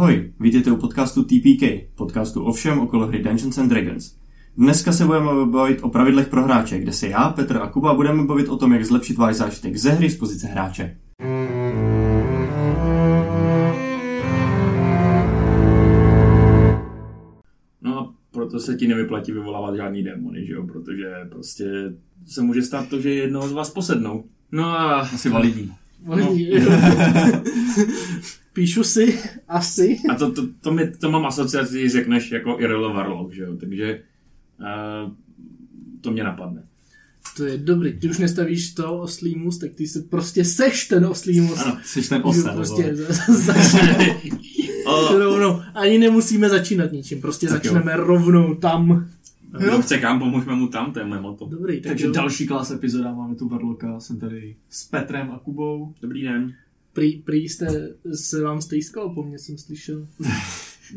Ahoj, vítejte u podcastu TPK, podcastu o všem okolo hry Dungeons and Dragons. Dneska se budeme bavit o pravidlech pro hráče, kde se já, Petr a Kuba budeme bavit o tom, jak zlepšit váš zážitek ze hry z pozice hráče. No a proto se ti nevyplatí vyvolávat žádný démony, že jo? Protože prostě se může stát to, že jednoho z vás posednou. No a... Asi validní. Validní. Píšu si, asi. A to, to, to, mi, to mám asociaci, když řekneš jako Irelo Warlock, že jo? Takže uh, to mě napadne. To je dobrý. Ty už nestavíš to oslý mus, tak ty se prostě seš ten oslý mus. Ano, Jsi ten osel, prostě vole. za- začneme O, rovnou. Ani nemusíme začínat ničím, prostě Tak jo. začneme rovnou tam. kdo chce kam, pomůžeme mu tam, to je moje moto. Dobrý, tak Takže jo. další klas epizoda, máme tu Varloka, jsem tady s Petrem a Kubou. Dobrý den. Prý, prý jste se vám stejskal, po mně jsem slyšel.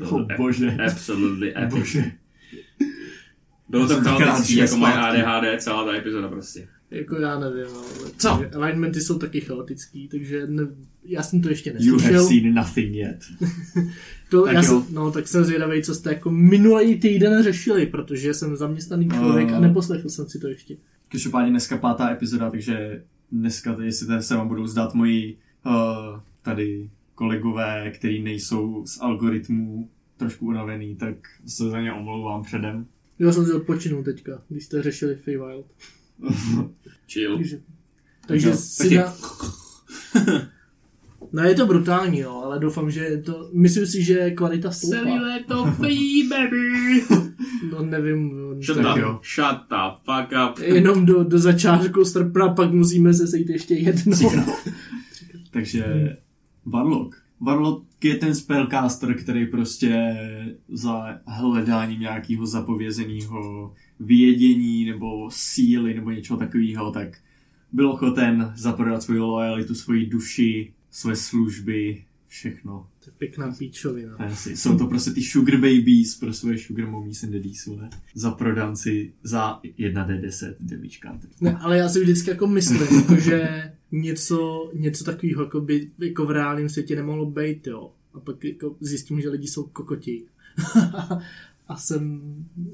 Oh, bože. Absolutely epic. Bože. Bylo to chaotický, jako moje. ADHD, celá ta epizoda prostě. Jako já nevím, ale Co? alignmenty jsou taky chaotický, takže ne, já jsem to ještě You have neslyšel. seen nothing yet. To, Tak já jsem, no, tak jsem zvědavý, co jste jako minulý týden řešili, protože jsem zaměstnaný člověk a Uh. neposlechl jsem si to ještě. Každopádně dneska pátá epizoda, takže dneska, tady, jestli se vám budou zdát moji uh, tady kolegové, který nejsou z algoritmů trošku unavený, tak se za ně omlouvám předem. Já jsem si odpočinul teďka, když jste řešili Feywild. Chill. Takže, takže Jo, si taky- na... No je to brutální, jo, ale doufám, že je to... Myslím si, že kvalita Celý stoupá. léto free, baby. No nevím, jo, Shut tak up, jo. shut the fuck up. Jenom do, do začátku srpna, pak musíme se sejít ještě jednou. Takže Warlock. Warlock je ten spellcaster, který prostě za hledáním nějakého zapovězeného vědění nebo síly nebo něčeho takového, tak byl ochoten zaprodat svoji lojalitu, svoji duši, své služby, všechno. To je pěkná píčovina. Fancy. Jsou to prostě ty sugar babies pro svoje sugar mommies and daddies, vole. Za prodanci za 1d10 damage counter. Ne, ale já si vždycky jako myslím, jako, že něco, něco takového jako by jako v reálném světě nemohlo být, jo. A pak jako zjistím, že lidi jsou kokoti. a jsem,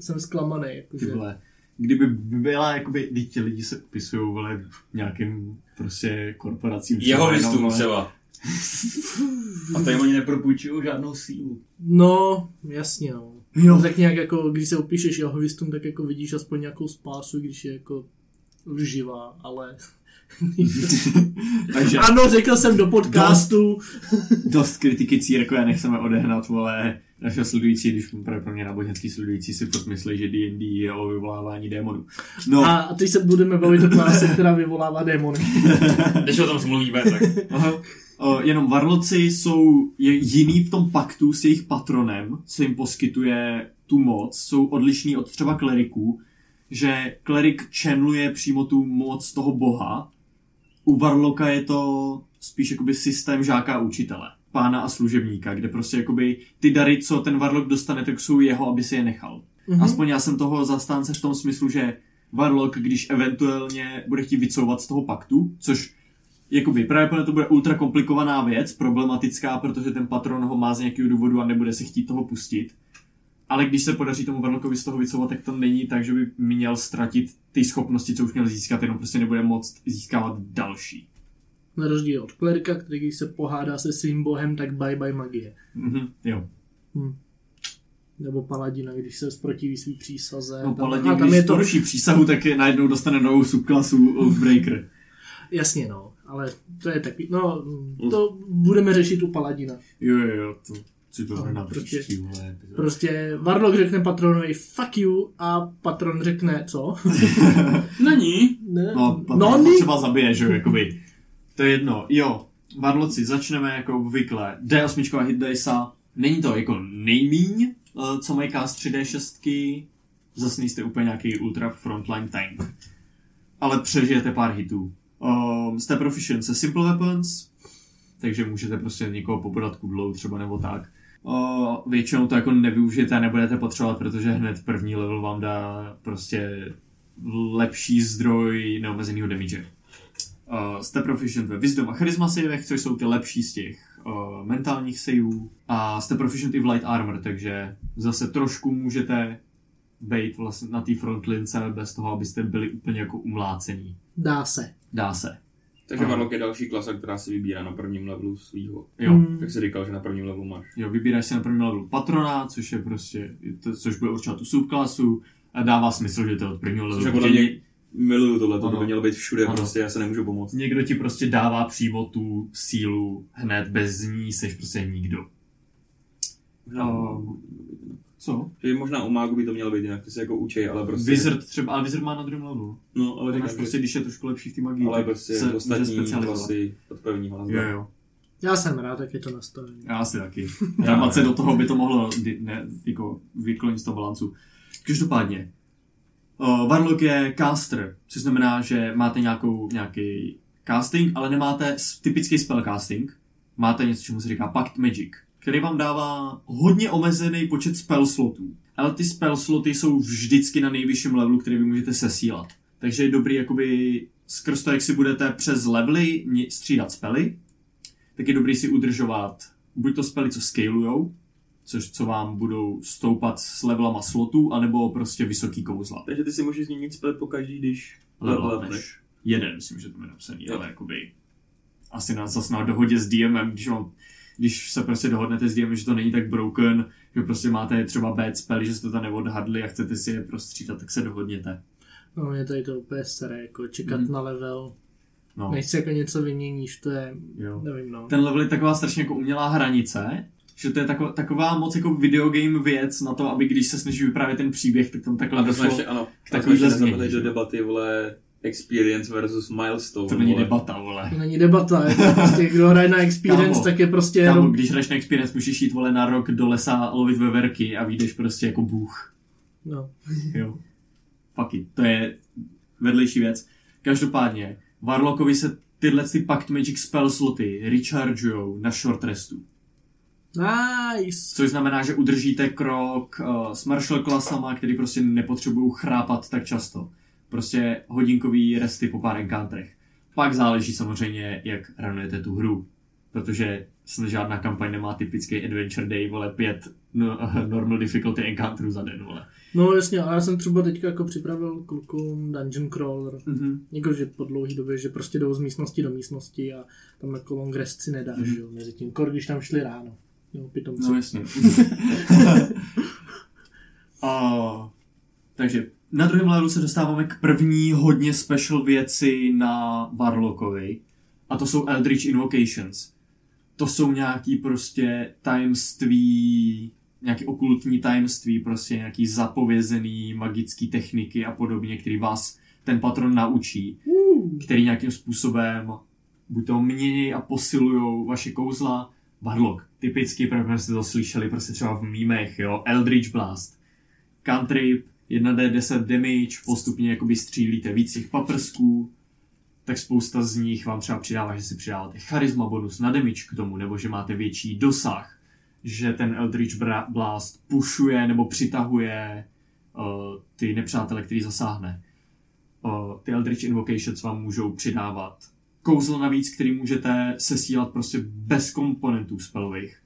jsem zklamaný, Ty jakože. vole, kdyby byla, jakoby, když ti lidi se upisují, vole, nějakým prostě korporacím. Jeho listům třeba. A tady oni nepropůjčují žádnou sílu. No, jasně, no. Jo. Tak nějak jako, když se opíšeš jahovistům, tak jako vidíš aspoň nějakou spásu, když je jako lživá, ale... Takže ano, řekl jsem do podcastu. dost kritiky církve nechceme odehnat, vole, naše sledující, když pro pro mě náboženský sledující si furt myslí, že D&D je o vyvolávání démonů. No, A, a teď se budeme bavit o kláse, která vyvolává démony. Když o tom mluvíme, tak... Aha. O, jenom varloci jsou je jiný v tom paktu s jejich patronem, co jim poskytuje tu moc, jsou odlišní od třeba kleriků, že klerik channeluje přímo tu moc toho boha, u Varloka je to spíš jakoby systém žáka a učitele, pána a služebníka, kde prostě jakoby ty dary, co ten Varlok dostane, tak jsou jeho, aby si je nechal. Mhm. Aspoň já jsem toho zastánce v tom smyslu, že Warlock, když eventuálně bude chtít vycouvat z toho paktu, což jakoby právě to bude ultra komplikovaná věc, problematická, protože ten patron ho má z nějakého důvodu a nebude se chtít toho pustit. Ale když se podaří tomu Warlockovi z toho vycouvat, tak to není tak, že by měl ztratit ty schopnosti, co už měl získat, jenom prostě nebude moct získávat další. Na rozdíl od klerika, který když se pohádá se svým bohem, tak bye bye magie. Mhm, jo. Hm. Nebo paladina, když se zprotiví svý přísaze. No, tam, paladin, a tam když je to, poruší přísahu, tak je najednou dostane novou subklasu Oathbreaker. jasně no, ale to je taky, no, to budeme řešit u paladina. Jo, jo, jo, to si to No, na prostě- příští, vole, epizodu. Prostě Warlock řekne patronovi fuck you a patron řekne co? Není. ne, No, no, no ni- třeba zabije, že jo, jakoby. To je jedno. Jo, Varloci, začneme jako obvykle. D8 hit dice. Není to jako nejmíň, eh, co mají cast 3D6. Zase nejste úplně nějaký ultra frontline tank. Ale přežijete pár hitů. Um, jste proficient se simple weapons, takže můžete prostě někoho popodat kudlou třeba nebo tak. Uh, většinou to jako nevyužijete a nebudete potřebovat, protože hned první level vám dá prostě lepší zdroj neomezeného damage. Uh, jste proficient ve Wisdom a Charisma savech, což jsou ty lepší z těch uh, mentálních saveů a jste proficient i v light armor, takže zase trošku můžete být vlastně na té frontlince bez toho, abyste byli úplně jako umlácený. Dá se. Dá se. Takže Aha. Warlock je další klasa, která se vybírá na prvním levelu svýho. Jo. Mm. Jak jsi říkal, že na prvním levelu máš. Jo, vybíráš si na prvním levelu patrona, což je prostě, to, což bude určovat tu subklasu a dává smysl, že to je od prvního Což levelu. je podle protože mě miluju tohle, to Ano. by mělo být všude, Ano. prostě já se nemůžu pomoct. Někdo ti prostě dává přímo tu sílu hned, bez ní seš prostě nikdo. Um, Co? Že možná u mágu by to mělo být jinak, ty se jako učej, ale prostě... Wizard třeba, ale Wizard má na druhém levelu. No, ale máš prostě, když je trošku lepší v té magii, ale tak prostě se ostatní klasy od prvního na Jo, jo. Já jsem rád, jak je to nastavení. Já asi taky. Dramace do toho by to mohlo ne, jako vyklonit z toho balancu. Každopádně, uh, Warlock je caster, což znamená, že máte nějakou, nějaký casting, ale nemáte typický spellcasting. Máte něco, čemu se říká Pact Magic, který vám dává hodně omezený počet spell slotů. Ale ty spell sloty jsou vždycky na nejvyšším levelu, který vy můžete sesílat. Takže je dobrý jakoby skrz to, jak si budete přes levely střídat spely, tak je dobrý si udržovat buď to spely, co scalujou, což co vám budou stoupat s levelama slotů, anebo prostě vysoký kouzla. Takže ty si můžeš změnit spell po každý, když Level levelneš. upneš. Jeden, myslím, že to je napsaný, Jo. ale jakoby asi na, zase na dohodě s DMem, když, vám, když se prostě dohodnete s DMem, že to není tak broken, že prostě máte třeba bad spell, že jste to neodhadli a chcete si je prostřídat, tak se dohodněte. No, je tady to úplně staré, jako čekat Mhm. na level, No, než si jako něco vyměníš, to je, jo. nevím no. Ten level je taková strašně jako umělá hranice, že to je taková, taková moc jako videogame věc na to, aby když se snaží vyprávět ten příběh, tak tam takhle A to jsme došlo. ještě, ano, k k takovýhle změně, do debaty, vole, experience versus milestone. To není vole. debata, vole. To není debata, je to prostě, kdo hraje na experience, Kámo, tak je prostě Kámo, jenom, když hraješ na experience, můžeš jít vole na rok do lesa lovit veverky a vyjdeš prostě jako bůh. no. Jo. Fuck it. To je vedlejší věc. Každopádně, Warlockovi se tyhle ty Pact Magic spell sloty rechargeujou na short restu. Nice. Což znamená, že udržíte krok uh, s martial klasama, který prostě nepotřebují chrápat tak často. Prostě hodinkový resty po pár encounterech. Pak záleží samozřejmě, jak ranujete tu hru. Protože snad žádná kampaň nemá typický adventure day, vole, pět no, normal difficulty encounterů za den, vole. No jasně, ale já jsem třeba teďka jako připravil klukům Dungeon Crawler. Mm-hmm. Jako, že po dlouhé době, že prostě jdou z místnosti do místnosti a tam jako long rest si nedáš, Mhm. mm. jo, mezi tím. Kor, když tam šli ráno. Jo, pitomci. No jasně. a, takže na druhém levelu se dostáváme k první hodně special věci na Warlockovi. A to jsou Eldritch Invocations. To jsou nějaký prostě tajemství, nějaký okultní tajemství, prostě nějaký zapovězený magický techniky a podobně, který vás ten patron naučí Uh, který nějakým způsobem buď to mění a posilují vaše kouzla. Warlock, typicky, protože jste to slyšeli prostě třeba v mýmech, jo, Eldritch Blast. Cantrip, 1d10 damage, postupně jakoby střílíte víc těch paprsků, tak spousta z nich vám třeba přidává, že si přidáváte charisma bonus na damage k tomu, nebo že máte větší dosah, že ten Eldritch Blast pušuje nebo přitahuje uh, ty nepřátele, který zasáhne uh, ty Eldritch Invocations vám můžou přidávat kouzlo navíc, který můžete sesílat prostě bez komponentů spellových.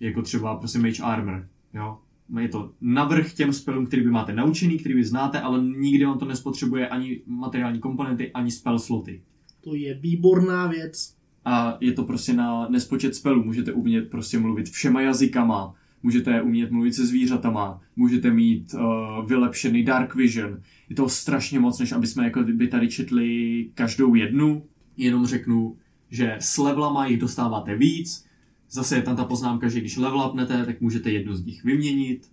Jako třeba prostě Mage Armor, jo. Je to navrh těm spellům, který vy máte naučený, který vy znáte, ale nikdy vám to nespotřebuje ani materiální komponenty, ani spell sloty. to je výborná věc. A je to prostě na nespočet spelů. Můžete umět prostě mluvit všema jazykama, můžete umět mluvit se zvířatama, můžete mít uh, vylepšený Dark Vision. Je to strašně moc, než aby jsme jako by tady četli každou jednu. Jenom řeknu, že s levelama jich dostáváte víc. Zase je tam ta poznámka, že když level upnete, tak můžete jednu z nich vyměnit.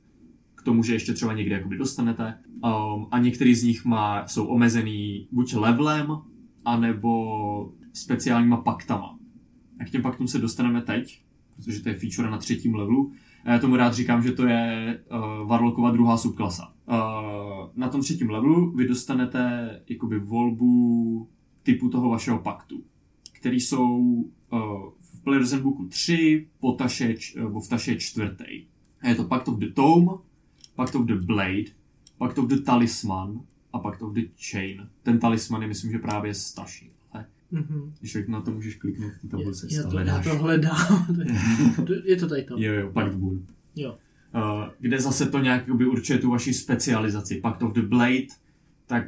K tomu, že ještě třeba někde jakoby dostanete. Um, a některý z nich má, jsou omezený buď levelem, anebo speciálníma paktama. A k těm paktům se dostaneme teď, protože to je feature na třetím levelu. A já tomu rád říkám, že to je uh, Warlockova druhá subklasa. Uh, na tom třetím levelu vy dostanete jakoby volbu typu toho vašeho paktu, který jsou uh, v Player's Handbooku 3, potaše, č- nebo v taše čtvrtý. A je to Pact of the Tome, Pact of the Blade, Pact of the Talisman a Pact of the Chain. Ten talisman je myslím, že právě z taší. Ale Mhm. Když na to můžeš kliknout v té tabulce, Já to to, já hledáš. to hledám. je to tady to. Jo, jo, Pact Boon. Jo. Uh, kde zase to nějak určuje tu vaši specializaci. Pact of the Blade, tak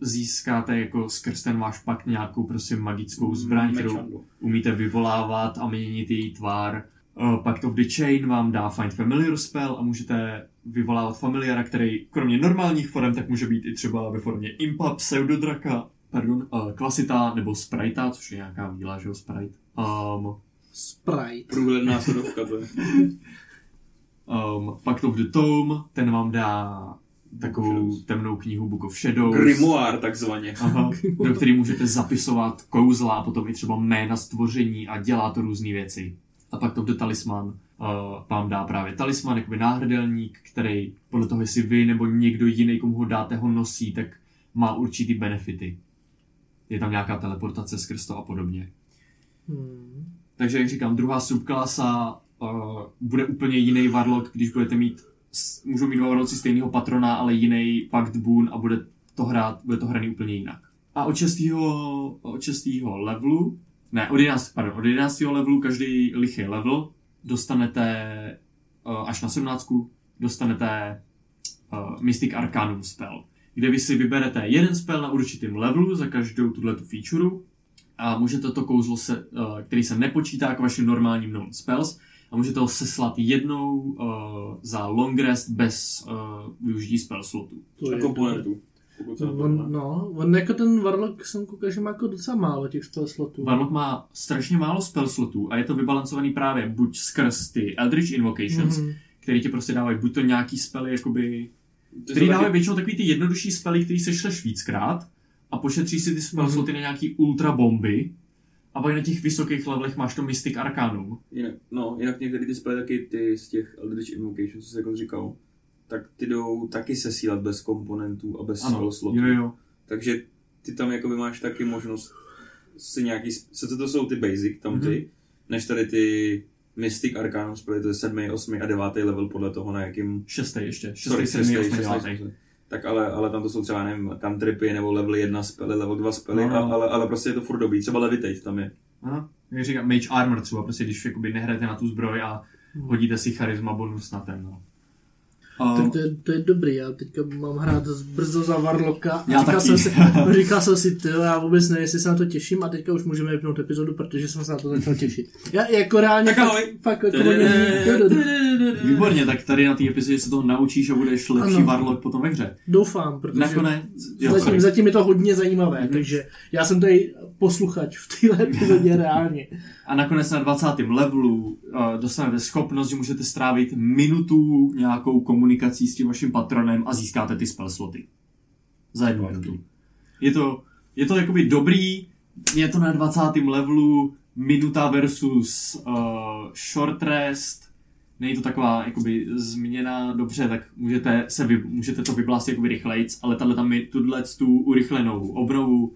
získáte jako skrz ten váš pakt nějakou prostě magickou zbraň, kterou umíte vyvolávat a měnit její tvar. Uh, Pact of the Chain vám dá Find Familiar spell a můžete vyvolávat familiara, který kromě normálních forem, tak může být i třeba ve formě Impa, Pseudodraka, pardon, uh, Klasita nebo Sprita, což je nějaká víla, že jo, Sprite. Um, Sprite. Průhledná sodovka to je. um, Pact of the Tome, ten vám dá takovou Shadows. temnou knihu Book of Shadows. Grimoire takzvaně. Aha, do který můžete zapisovat kouzla a potom i třeba jména stvoření a dělá to různé věci. A pak to v talisman uh, vám dá právě talisman, jakoby náhrdelník, který podle toho, jestli vy nebo někdo jiný, komu ho dáte, ho nosí, tak má určitý benefity. Je tam nějaká teleportace skrz to a podobně. Hmm. Takže, jak říkám, druhá subklasa uh, bude úplně jiný Warlock, když budete mít, můžou mít dva Warlocki stejného patrona, ale jiný Pact Boon a bude to hrát, bude to hraný úplně jinak. A od 6. od 6. levelu, ne, od 11, pardon, od 11. levelu, každý lichý level, dostanete uh, až na 17. dostanete uh, Mystic Arcanum spell, kde vy si vyberete jeden spell na určitém levelu za každou tuhle feature a můžete to kouzlo, se, uh, který se nepočítá k vašim normálním known spells, a můžete ho seslat jednou uh, za long rest bez uh, využití spell slotu. To A je komponentů. To On, no, on jako ten Warlock jsem koukal, že má jako docela málo těch spell slotů. Warlock má strašně málo spell slotů a je to vybalancovaný právě buď skrz ty Eldritch Invocations, Mhm. který ti prostě dávají buď to nějaký spely, jakoby, Ty který dávají taky- většinou takový ty jednodušší spely, který sešleš víckrát a pošetří si ty spell Mhm. sloty na nějaký ultra bomby a pak na těch vysokých levelech máš to Mystic Arcanum. Jinak, no, jinak některé ty spely taky ty z těch Eldritch Invocation, co jsi jako říkal, tak ty jdou taky sesílat bez komponentů a bez ano, slotů. Jo, jo. Takže ty tam jakoby máš taky možnost si nějaký, sice to jsou ty basic tam ty, mm-hmm. než tady ty Mystic Arcanum spely, to je 7, 8 a 9 level podle toho, na jakým... 6 ještě, 6, 7, 8, 9. Tak ale, ale tam to jsou třeba, nevím, cantripy nebo level 1 spely, level 2 spely, No, no, no. no. Ale, ale prostě je to furt dobrý. Třeba Levitate tam je. Aha. Jak říkám, Mage Armor třeba, prostě když jakoby nehrajete na tu zbroj a hodíte si charisma bonus na ten, no. Tak to je, to je dobrý, já teďka mám hrát brzo za Varloka. a Já říkal taky. Jsem si, říkal jsem si, ty, já vůbec nevím, jestli se na to těším a teďka už můžeme vypnout epizodu, protože jsem se na to začal těšit. Já jako reálně Tak ahoj. fakt, jako Výborně, tak tady na té epizodě se toho naučíš a budeš lepší Ano. Warlock potom ve hře. Doufám, protože Nakonec, jo, zatím, sorry. zatím je to hodně zajímavé, Mhm. takže já jsem tady posluchač v téhle epizodě reálně. A nakonec na 20. levelu uh, dostanete schopnost, že můžete strávit minutu nějakou komunikací s tím vaším patronem a získáte ty spell sloty. Za jednu minutu. Je to, je to jakoby dobrý, je to na 20. levelu, minuta versus uh, short rest, není to taková jakoby změna dobře, tak můžete, se vy, můžete to vyblásit jakoby rychlejc, ale tahle tam tuhle tu urychlenou obnovu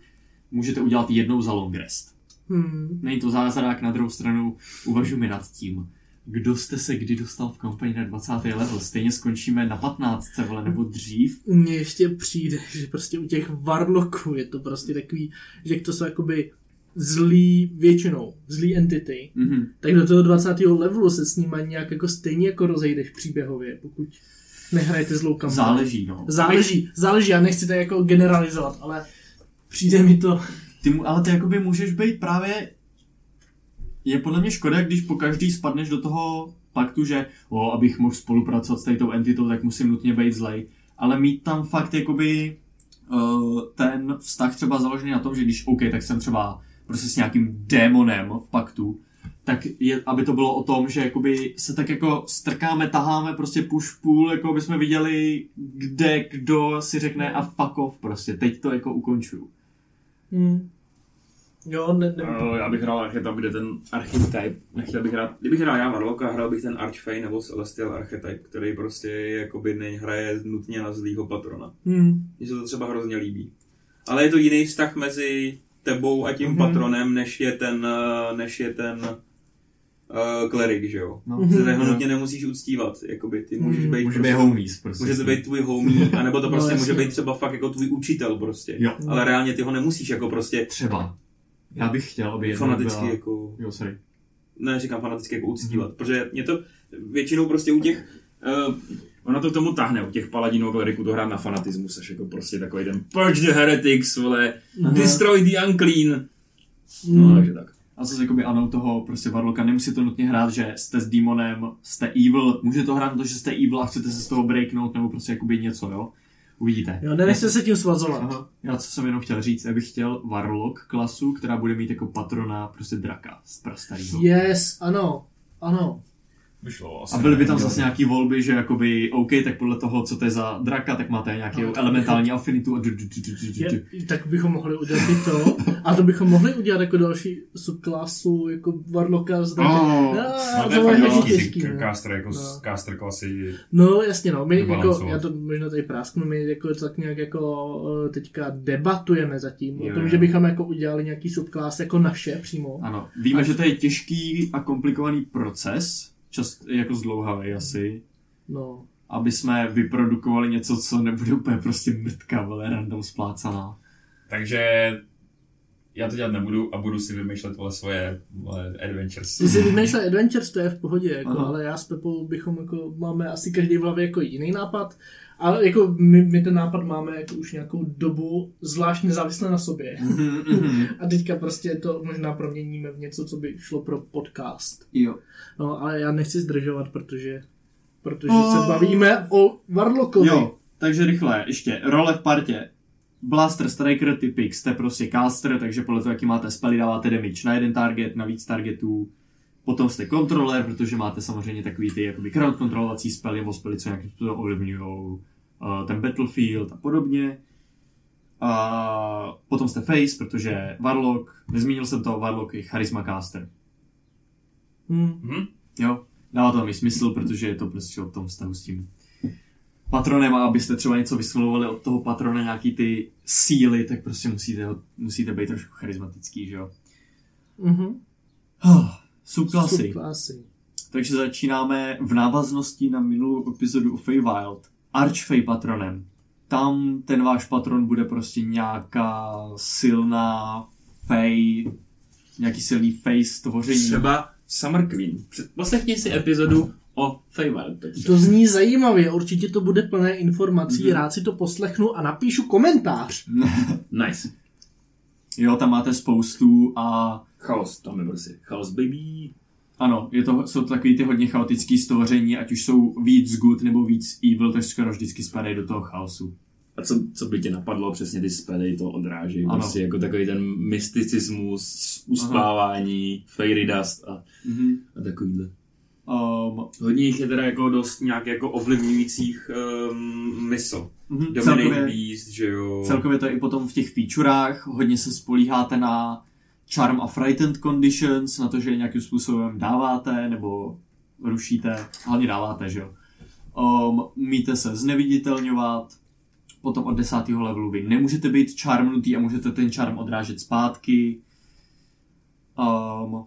můžete udělat jednou za long rest. Hmm. Není to zázrak, na druhou stranu uvažujeme nad tím. Kdo jste se kdy dostal v kampani na 20. level? Stejně skončíme na 15. vole, nebo dřív? Mně ještě přijde, že prostě u těch Warlocků je to prostě takový, že to jsou jakoby zlý většinou, zlý entity. Mhm. tak do toho 20. levelu se s nimi nějak jako stejně jako rozejdeš příběhově, pokud nehrajete zlou kampaň. Záleží, no. Záleží, záleží, já nechci to jako generalizovat, ale přijde mi to... Ty, mu- ale ty jakoby můžeš být právě... Je podle mě škoda, když po každý spadneš do toho paktu, že o, abych mohl spolupracovat s tou entitou, tak musím nutně být zlej. Ale mít tam fakt jakoby uh, ten vztah třeba založený na tom, že když OK, tak jsem třeba prostě s nějakým démonem v paktu, tak je, aby to bylo o tom, že jakoby se tak jako strkáme, taháme prostě push pull, jako aby jsme viděli, kde kdo si řekne a fuck off prostě, teď to jako ukončuju. Hmm. Jo, ne, ne, Uh, já bych hrál archetyp, kde ten archetype, nechtěl bych hrát, kdybych hrál já Warlocka, hrál bych ten Archfey nebo Celestial Archetype, který prostě jakoby nehraje nutně na zlýho patrona. hmm. Mně se to třeba hrozně líbí. Ale je to jiný vztah mezi tebou a tím Mhm. mm-hmm. patronem, než je ten, eh, než je ten uh, klerik, že jo? No. Mhm. Ty ho nutně nemusíš uctívat, jakoby ty můžeš Mhm. být Může prostě, být homies prostě. může to být tvůj homie, anebo to No, prostě může jasně. být třeba fakt jako tvůj učitel prostě. Jo. Ale reálně ty ho nemusíš jako prostě Třeba. Já bych chtěl, aby jednou fanaticky byla... jako... Jo, sorry. ne, říkám fanaticky jako uctívat, mm-hmm. protože mě to většinou prostě u těch, uh, ono to k tomu tahne, u těch paladinů a kleriků to hrát na fanatismu, seš jako prostě takový ten purge the heretics, vole, Aha. destroy the unclean, Mm. no takže tak. A zase jakoby ano toho prostě Varloka, nemusí to nutně hrát, že jste s demonem, jste evil, může to hrát na to, že jste evil a chcete se z toho breaknout, nebo prostě jakoby něco, jo. Uvidíte. Jo, nenechte se tím svazovat. Aha. Já co jsem jenom chtěl říct, já bych chtěl Warlock klasu, která bude mít jako patrona prostě draka z prastarýho. Yes, ano, ano. Vyšlo A byly by tam zase nějaký volby, že jakoby, OK, tak podle toho, co to je za draka, tak máte nějaký No, elementální afinitu a du- du- du- du- du- du- Je, tak bychom mohli udělat i to. A to bychom mohli udělat jako další subklasu, jako Warlocka z Draken. Oh. No, No, to je fakt těžký, no. caster, jako No. no. caster klasy. No jasně no, my jako, já to možná tady prásknu, my jako tak nějak jako eh, teďka debatujeme zatím Jo, o tom, že bychom jako udělali nějaký subklas jako naše přímo. Ano, víme, že to je těžký a komplikovaný proces, čas jako zdlouhavý asi, No. aby jsme vyprodukovali něco, co nebude úplně prostě mrtka, ale random splácaná. Takže já to dělat nebudu a budu si vymýšlet vole svoje vole, adventures. Ty si vymýšlel Adventures, to je v pohodě, jako, Aha. ale já s Pepou bychom jako, máme asi každý v hlavě jako jiný nápad, ale jako my, my ten nápad máme jako už nějakou dobu zvlášť nezávisle na sobě. Mhm, A teďka prostě to možná proměníme v něco, co by šlo pro podcast. jo. No, ale já nechci zdržovat, protože protože Oh. se bavíme o Warlockovi. Jo, takže rychle, ještě, role v partě. Blaster, Striker, typik, jste prostě caster, takže podle toho, jaký máte spely, dáváte damage na jeden target, na víc targetů. Potom jste kontroler, protože máte samozřejmě takový ty jakoby crowd kontrolovací spely, nebo spely, co nějakým způsobem ovlivňují uh, ten battlefield a podobně. A potom jste face, protože Warlock, nezmínil jsem to, Warlock je charisma caster. Hm. Hm? Jo, dává to mi smysl, protože je to prostě o tom vztahu s tím patronem a abyste třeba něco vyslovovali od toho patrona nějaký ty síly, tak prostě musíte, musíte být trošku charismatický, že jo. Mhm. Subklasy. Subklasy. Takže začínáme v návaznosti na minulou epizodu o Feywild. Archfey patronem. Tam ten váš patron bude prostě nějaká silná Fey, nějaký silný Fey stvoření. Třeba Summer Queen. Poslechni si epizodu o Feywild. teď. To zní zajímavě, určitě to bude plné informací, Mhm. rád si to poslechnu a napíšu komentář. Nice. Jo, tam máte spoustu a Chaos, tam je prostě. Chaos baby. Ano, je to, jsou to takový ty hodně chaotický stvoření, ať už jsou víc good nebo víc evil, tak skoro vždycky spadají do toho chaosu. A co, co by tě napadlo, přesně ty spely to odráží. Ano. Prostě jako takový ten mysticismus, uspávání, fairy dust a, Mhm. a takovýhle. Um, Hodně jich je teda jako dost nějak jako ovlivňujících um, mysl. mhm, Dominate celkově, Beast, že jo. celkově to je i potom v těch featurách, hodně se spolíháte na charm a frightened conditions, na to, že je nějakým způsobem dáváte nebo rušíte, hlavně dáváte, že jo. Um, umíte se zneviditelňovat, potom od desátého levelu vy nemůžete být charmnutý a můžete ten charm odrážet zpátky. Um,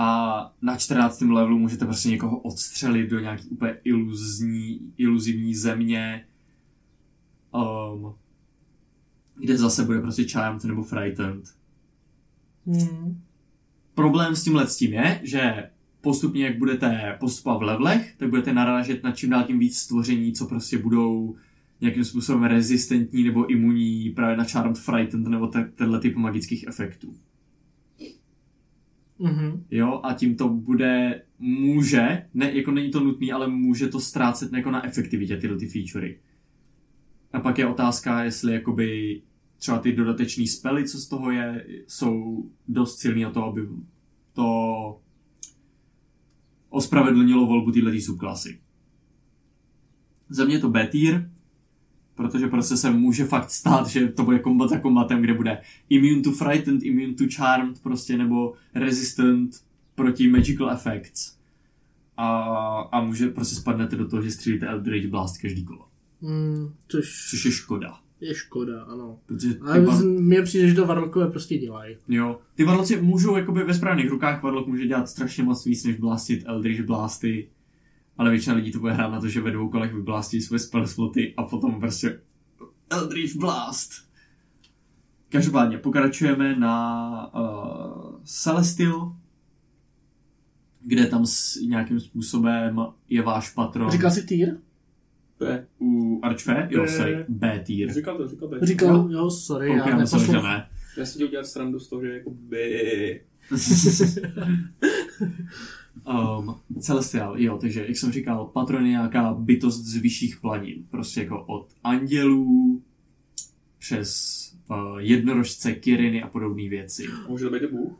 a na 14. levelu můžete prostě někoho odstřelit do nějaký úplně iluzní, iluzivní země, um, kde zase bude prostě charmed nebo frightened. Hmm. Problém s tímhle s tím je, že postupně, jak budete postupovat v levelech, tak budete narážet na čím dál tím víc stvoření, co prostě budou nějakým způsobem rezistentní nebo imunní právě na Charmed Frightened nebo te- tenhle typ magických efektů. Mhm. Jo, a tím to bude, může, ne, jako není to nutný, ale může to ztrácet jako na efektivitě tyhle ty featurey. A pak je otázka, jestli jakoby třeba ty dodateční spely, co z toho je, jsou dost silný o to, aby to ospravedlnilo volbu této subklasy. Za mě je to B tier, protože prostě se může fakt stát, že to bude kombat za kombatem, kde bude immune to frightened, immune to charmed prostě, nebo resistant proti magical effects. A, a může prostě spadnete do toho, že střílíte Eldritch Blast každý kolo. Hmm. Což Což je škoda. je škoda, ano. Protože ty Ale var... mně přijde, že to Warlockové prostě dělají. jo, ty varloci můžou jakoby ve správných rukách, Warlock může dělat strašně moc víc, než blastit Eldritch Blasty. Ale většina lidí to bude hrát na to, že ve dvou kolech vyblastí svoje spell sloty a potom prostě Eldritch Blast. každopádně pokračujeme na uh, Celestial, kde tam s nějakým způsobem je váš patron. Říkal jsi týr? B. U Archfe? Jo, B. sorry, B tier. Říkal to, říkal B. Říkal, jo, sorry, Ok, já myslel, že neposlouchám. ne. Já jsem chtěl udělat srandu z toho, že jako B. Um, Celestial, jo, takže jak jsem říkal, patron je nějaká bytost z vyšších planin. Prostě jako od andělů přes uh, jednorožce, kiriny a podobné věci. Může to být Bůh?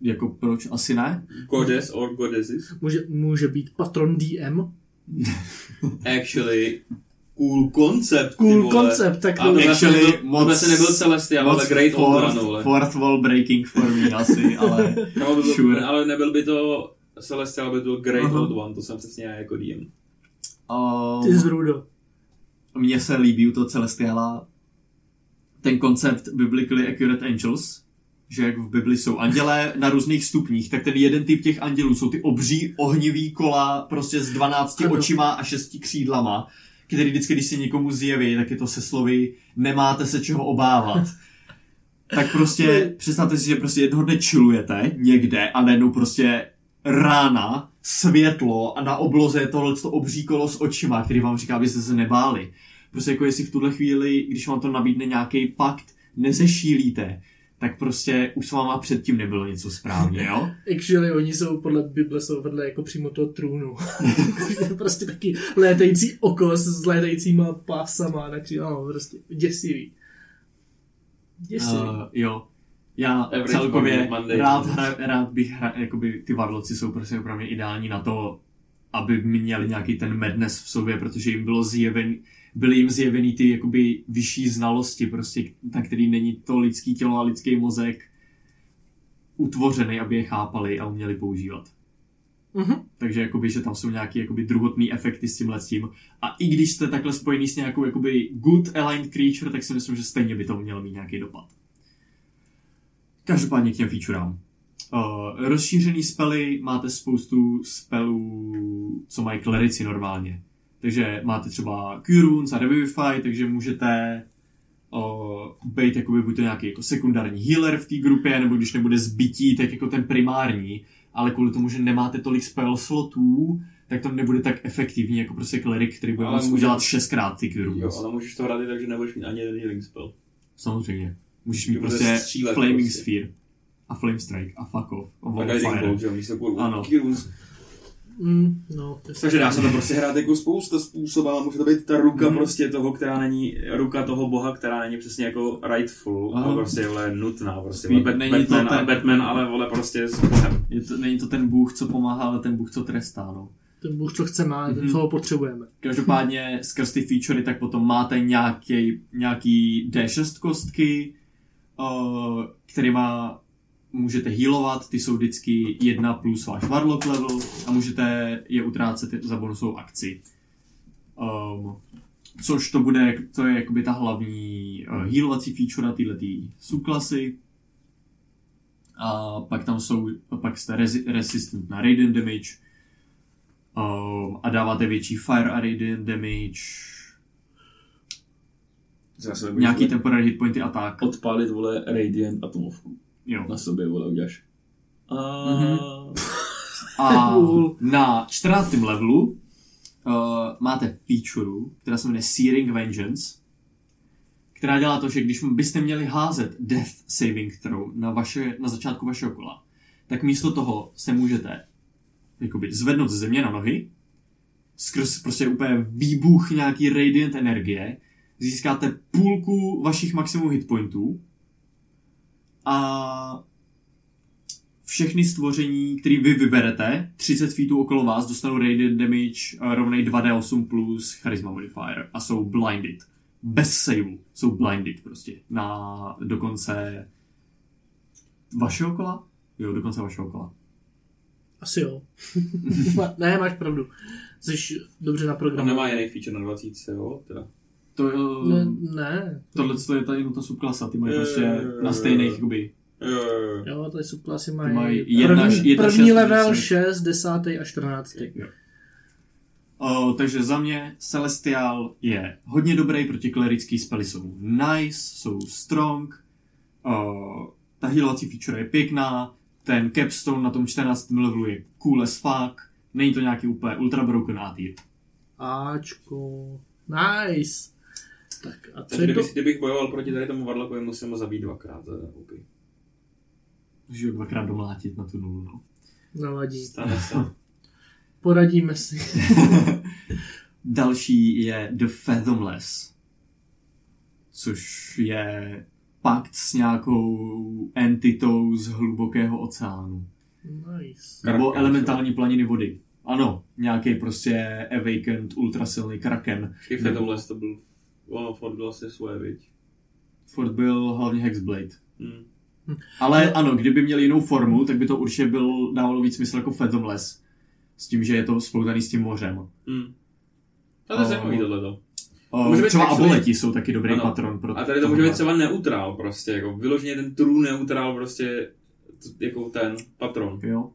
Jako proč? Asi ne? Goddess or goddesses? Může, může být patron DM. Actually, cool concept, ty Cool vole. koncept, tak A Actually, nebyl, moc- moc, nebyl Celestial, ale Great Old fourth, One, vole. fourth wall breaking for me asi, ale No, by byl, Sure. ale nebyl by to Celestial, by to byl Great Aha. Old One, to jsem přesně já jako DM. ty um, zrudo. mně se líbí u toho Celestiala ten koncept Biblically Accurate Angels, že jak v Bibli jsou andělé na různých stupních, tak ten jeden typ těch andělů jsou ty obří ohnivý kola prostě s 12 Ano. očima a 6 křídlama, který vždycky, když se někomu zjeví, tak je to se slovy nemáte se čeho obávat. tak prostě představte si, že prostě jednoho dne chillujete někde a najednou prostě rána, světlo a na obloze je tohle obří kolo s očima, který vám říká, abyste se nebáli. Prostě jako jestli v tuhle chvíli, když vám to nabídne nějaký pakt, nezešílíte, tak prostě už s váma předtím nebylo něco správně, jo? Actually, oni jsou podle Bible jsou vedle jako přímo toho trůnu. Je prostě taky létající oko s létajícíma pásama, takže no, prostě děsivý. Děsivý. Uh, jo. Já Average celkově Monday, rád, hra, rád bych hra, jakoby ty varloci jsou prostě pro mě ideální na to, aby měli nějaký ten madness v sobě, protože jim bylo zjeven, byly jim zjevený ty jakoby vyšší znalosti, prostě, na který není to lidský tělo a lidský mozek utvořený, aby je chápali a uměli používat. Mhm. Takže jakoby, že tam jsou nějaké jakoby, druhotné efekty s tímhle s tím. A i když jste takhle spojený s nějakou jakoby, good aligned creature, tak si myslím, že stejně by to mělo mít nějaký dopad. Každopádně k těm featurám. Uh, rozšířený spely, máte spoustu spelů, co mají klerici normálně. Takže máte třeba Wounds a Revivify, takže můžete uh, být jakoby buď to nějaký jako sekundární healer v té grupě, nebo když nebude zbytí, tak jako ten primární, ale kvůli tomu, že nemáte tolik spell slotů, tak to nebude tak efektivní jako prostě klerik, který bude moct může- udělat šestkrát ty Cure Jo, ale můžeš to hrát i tak, že nebudeš mít ani jeden healing spell. Samozřejmě. Můžeš mít prostě Flaming prostě. Sphere a Flame Strike a fuck off. A A Guiding. Bolt, jo, místo. Ano. Kirus. Mm, no, to je Takže dá se to prostě hrát jako spousta způsobů. Může to být ta ruka Mhm. prostě toho, která není, ruka toho boha, která není přesně jako rightful, Aha. ale prostě vole nutná. Prostě, Spíš vole, není Bat- to Batman, ten- a Batman, ale vole prostě s bohem. Je to, není to ten bůh, co pomáhá, ale ten bůh, co trestá. No. ten Bůh, co chce má, ten, Mhm. co ho potřebujeme. Každopádně skrz ty featurey tak potom máte nějaký, nějaký D6 kostky, uh, kterýma můžete healovat, ty jsou vždycky jedna plus váš warlock level a můžete je utrácet za bonusovou akci. Um, což to bude, to je jakoby ta hlavní uh, healovací feature této subklasy. A pak tam jsou, pak jste resi- resistant na radiant damage, um, a dáváte větší fire a radiant damage, Zase nějaký temporary hit pointy a tak. Odpálit, vole, Radiant atomovku. Jo. Na sobě, vole, uděláš. A... Mhm. A na 14. levelu uh, máte feature, která se jmenuje Searing Vengeance, která dělá to, že když byste měli házet Death Saving Throw na, vaše, na začátku vašeho kola, tak místo toho se můžete jakoby, zvednout ze země na nohy, skrz prostě úplně výbuch nějaký radiant energie, získáte půlku vašich maximum hitpointů a všechny stvoření, které vy vyberete, 30 feetů okolo vás, dostanou radiant damage eh, rovnej 2d8 plus charisma modifier a jsou blinded. Bez saveu. Jsou blinded prostě. Na do konce vašeho kola? Jo, do konce vašeho kola. Asi jo. ne, máš pravdu. Jsi dobře na Tam programu. nemá jiný feature na 20, jo? Teda. To, Ne, uh, ne. tohle to je ta jenom ta subklasa, ty mají prostě na stejných jakoby. Jo, jo, jo. Jo, tady subklasy mají mají jedna až- první, jedna první šest, level deset. 6, 10 a 14. Jo. O, takže za mě Celestial je hodně dobrý, proti klerický spely jsou nice, jsou strong, o, ta healovací feature je pěkná, ten capstone na tom 14. levelu je cool as fuck, není to nějaký úplně ultra broken A-tier. Ačko. Nice. Tak a co Takže je to? kdybych, kdybych bojoval proti tady tomu Varlakovi, musím ho zabít dvakrát. To je OK. Můžu ho dvakrát domlátit na tu nulu, no. Navadí. Stane se. Poradíme si. Další je The Fathomless, což je pakt s nějakou entitou z hlubokého oceánu. Nice. Kraken, Nebo elementální planiny vody. Ano, nějaký prostě awakened ultrasilný kraken. Fathomless to byl... Ono, Ford byl asi svoje, viď? Ford byl hlavně Hexblade. Hmm. Ale ano, kdyby měl jinou formu, tak by to určitě byl, dávalo víc smysl jako Fathomless. S tím, že je to sploutaný s tím mořem. Hmm. To je zajímavý tohleto. Být třeba aboleti jsou taky dobrý Ano. patron pro A tady to může být třeba neutrál prostě, jako vyloženě ten true neutrál prostě jako ten patron. Jo.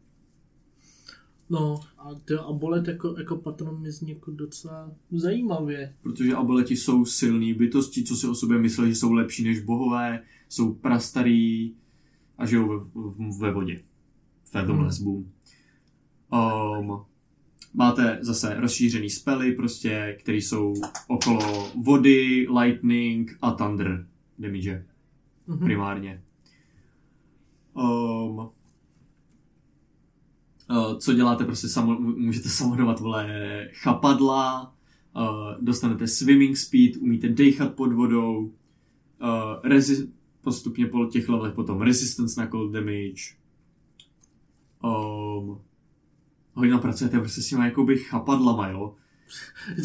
No, a ty abolet jako, jako patron mi zní jako docela zajímavě. Protože aboleti jsou silný bytosti, co si o sobě myslí, že jsou lepší než bohové, jsou prastarý a žijou ve, v- ve vodě. Fathomless Hmm. boom. Um, máte zase rozšířený spely, prostě, které jsou okolo vody, lightning a thunder damage Mhm. primárně. Um, co děláte, prostě samo, můžete samodovat, vole, chapadla, uh, dostanete swimming speed, umíte dechat pod vodou, uh, resi- postupně po těch levelech potom resistance na cold damage. Um, hodně tam pracujete prostě s těma jakoby chapadlama, jo.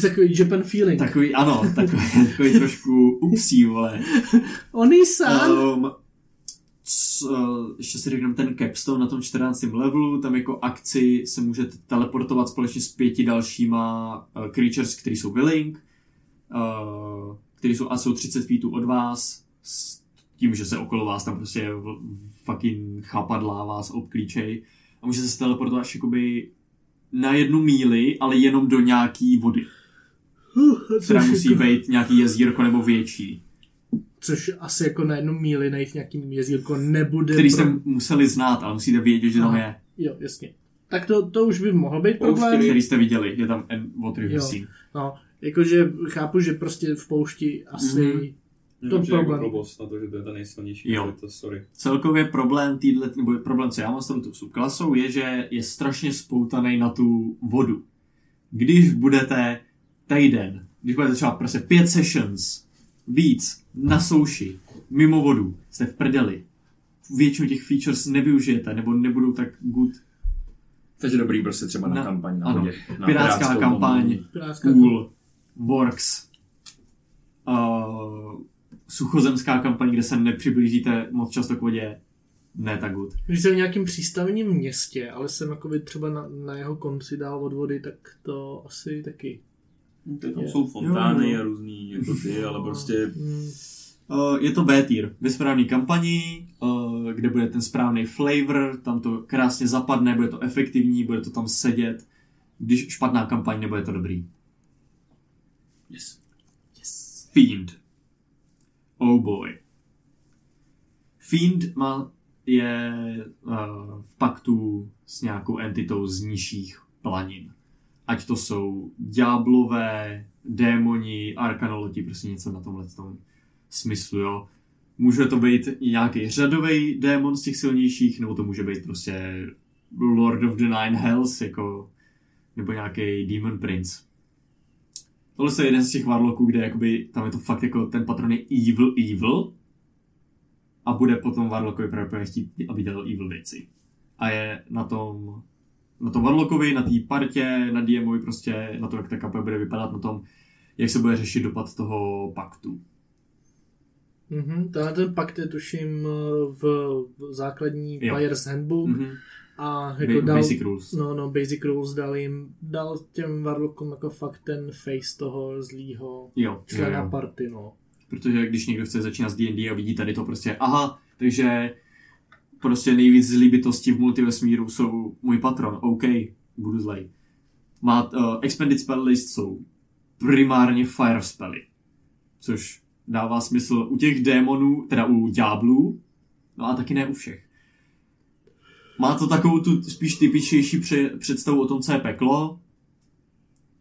Takový Japan feeling. Tak. Takový, ano, takový, takový trošku upsí, vole. Oni-san. Um, c, uh, ještě si řekneme ten capstone na tom 14. levelu, tam jako akci se můžete teleportovat společně s pěti dalšíma uh, creatures, který jsou willing, uh, který jsou a jsou 30 feetů od vás, s tím, že se okolo vás tam prostě fucking chápadlá vás obklíčej a můžete se teleportovat až jakoby na jednu míli, ale jenom do nějaký vody, Uh, která musí jako, být nějaký jezírko nebo větší. Což asi jako na jednu míli najít nějakým jezírko nebude. který pro- jste museli znát, ale musíte vědět, že tam je. Jo, jasně. Tak to, to už by mohl být Pouštěný. problém. Který jste viděli, je tam en water Jo. No, jakože chápu, že prostě v poušti asi... Mhm. To Že jako problém. blbost na to, že to je ta nejsilnější. Jo. To, sorry. Celkově problém týhle, nebo problém, co já mám s touto subklasou, je, že je strašně spoutaný na tu vodu. Když budete týden, když budete třeba prostě pět sessions, víc, na souši, mimo vodu, jste v prdeli. Většinu těch features nevyužijete, nebo nebudou tak good. Takže dobrý prostě třeba na, Na- kampaň na ano. vodě. Na Pirátská kampaň. Pirátská Cool, Works, uh, suchozemská kampaň, kde se nepřiblížíte moc často k vodě, ne tak good. Když jsem v nějakém přístavním městě, ale jsem jakoby třeba na, na jeho konci dál od vody, tak to asi taky. Tam Je. jsou fontány Jo. a různý jako ty, ale prostě Mm, Uh, je to B-tier. Ve správné kampani, uh, kde bude ten správný flavor, tam to krásně zapadne, bude to efektivní, bude to tam sedět. Když špatná kampaň, nebude to dobrý. yes. yes. Fiend. Oh boy. Fiend má, je uh, v paktu s nějakou entitou z nižších planin. Ať to jsou ďáblové, démoni, arkanoloti, prostě něco na tomhle tom smyslu, jo. Může to být nějaký řadový démon z těch silnějších, nebo to může být prostě Lord of the Nine Hells, jako, nebo nějaký Demon Prince. Tohle je jeden z těch warlocků, kde jakoby, tam je to fakt jako, ten patron je evil, evil, a bude potom warlockovi pravděpodobně chtít, aby dělal evil věci. A je na tom, na tom warlockovi, na té partě, na DMovi prostě, na to, jak ta kapa bude vypadat, na tom, jak se bude řešit dopad toho paktu. Mhm, tenhle ten pakt je tuším v, základní Jo. Player's Handbook Mm-hmm. a jako Ba- dal, basic rules. no, no, Basic Rules dal jim, dal těm Warlockům jako fakt ten face toho zlýho Jo, jo, člena jo. party, no. Protože když někdo chce začínat s D&D a vidí tady to prostě, aha, takže prostě nejvíc zlý bytosti v multivesmíru jsou můj patron, OK, budu zlej. Má, uh, expanded spell list jsou primárně fire spelly, což dává smysl u těch démonů, teda u ďáblů, no a taky ne u všech. Má to takovou tu spíš typičnější pře- představu o tom, co je peklo,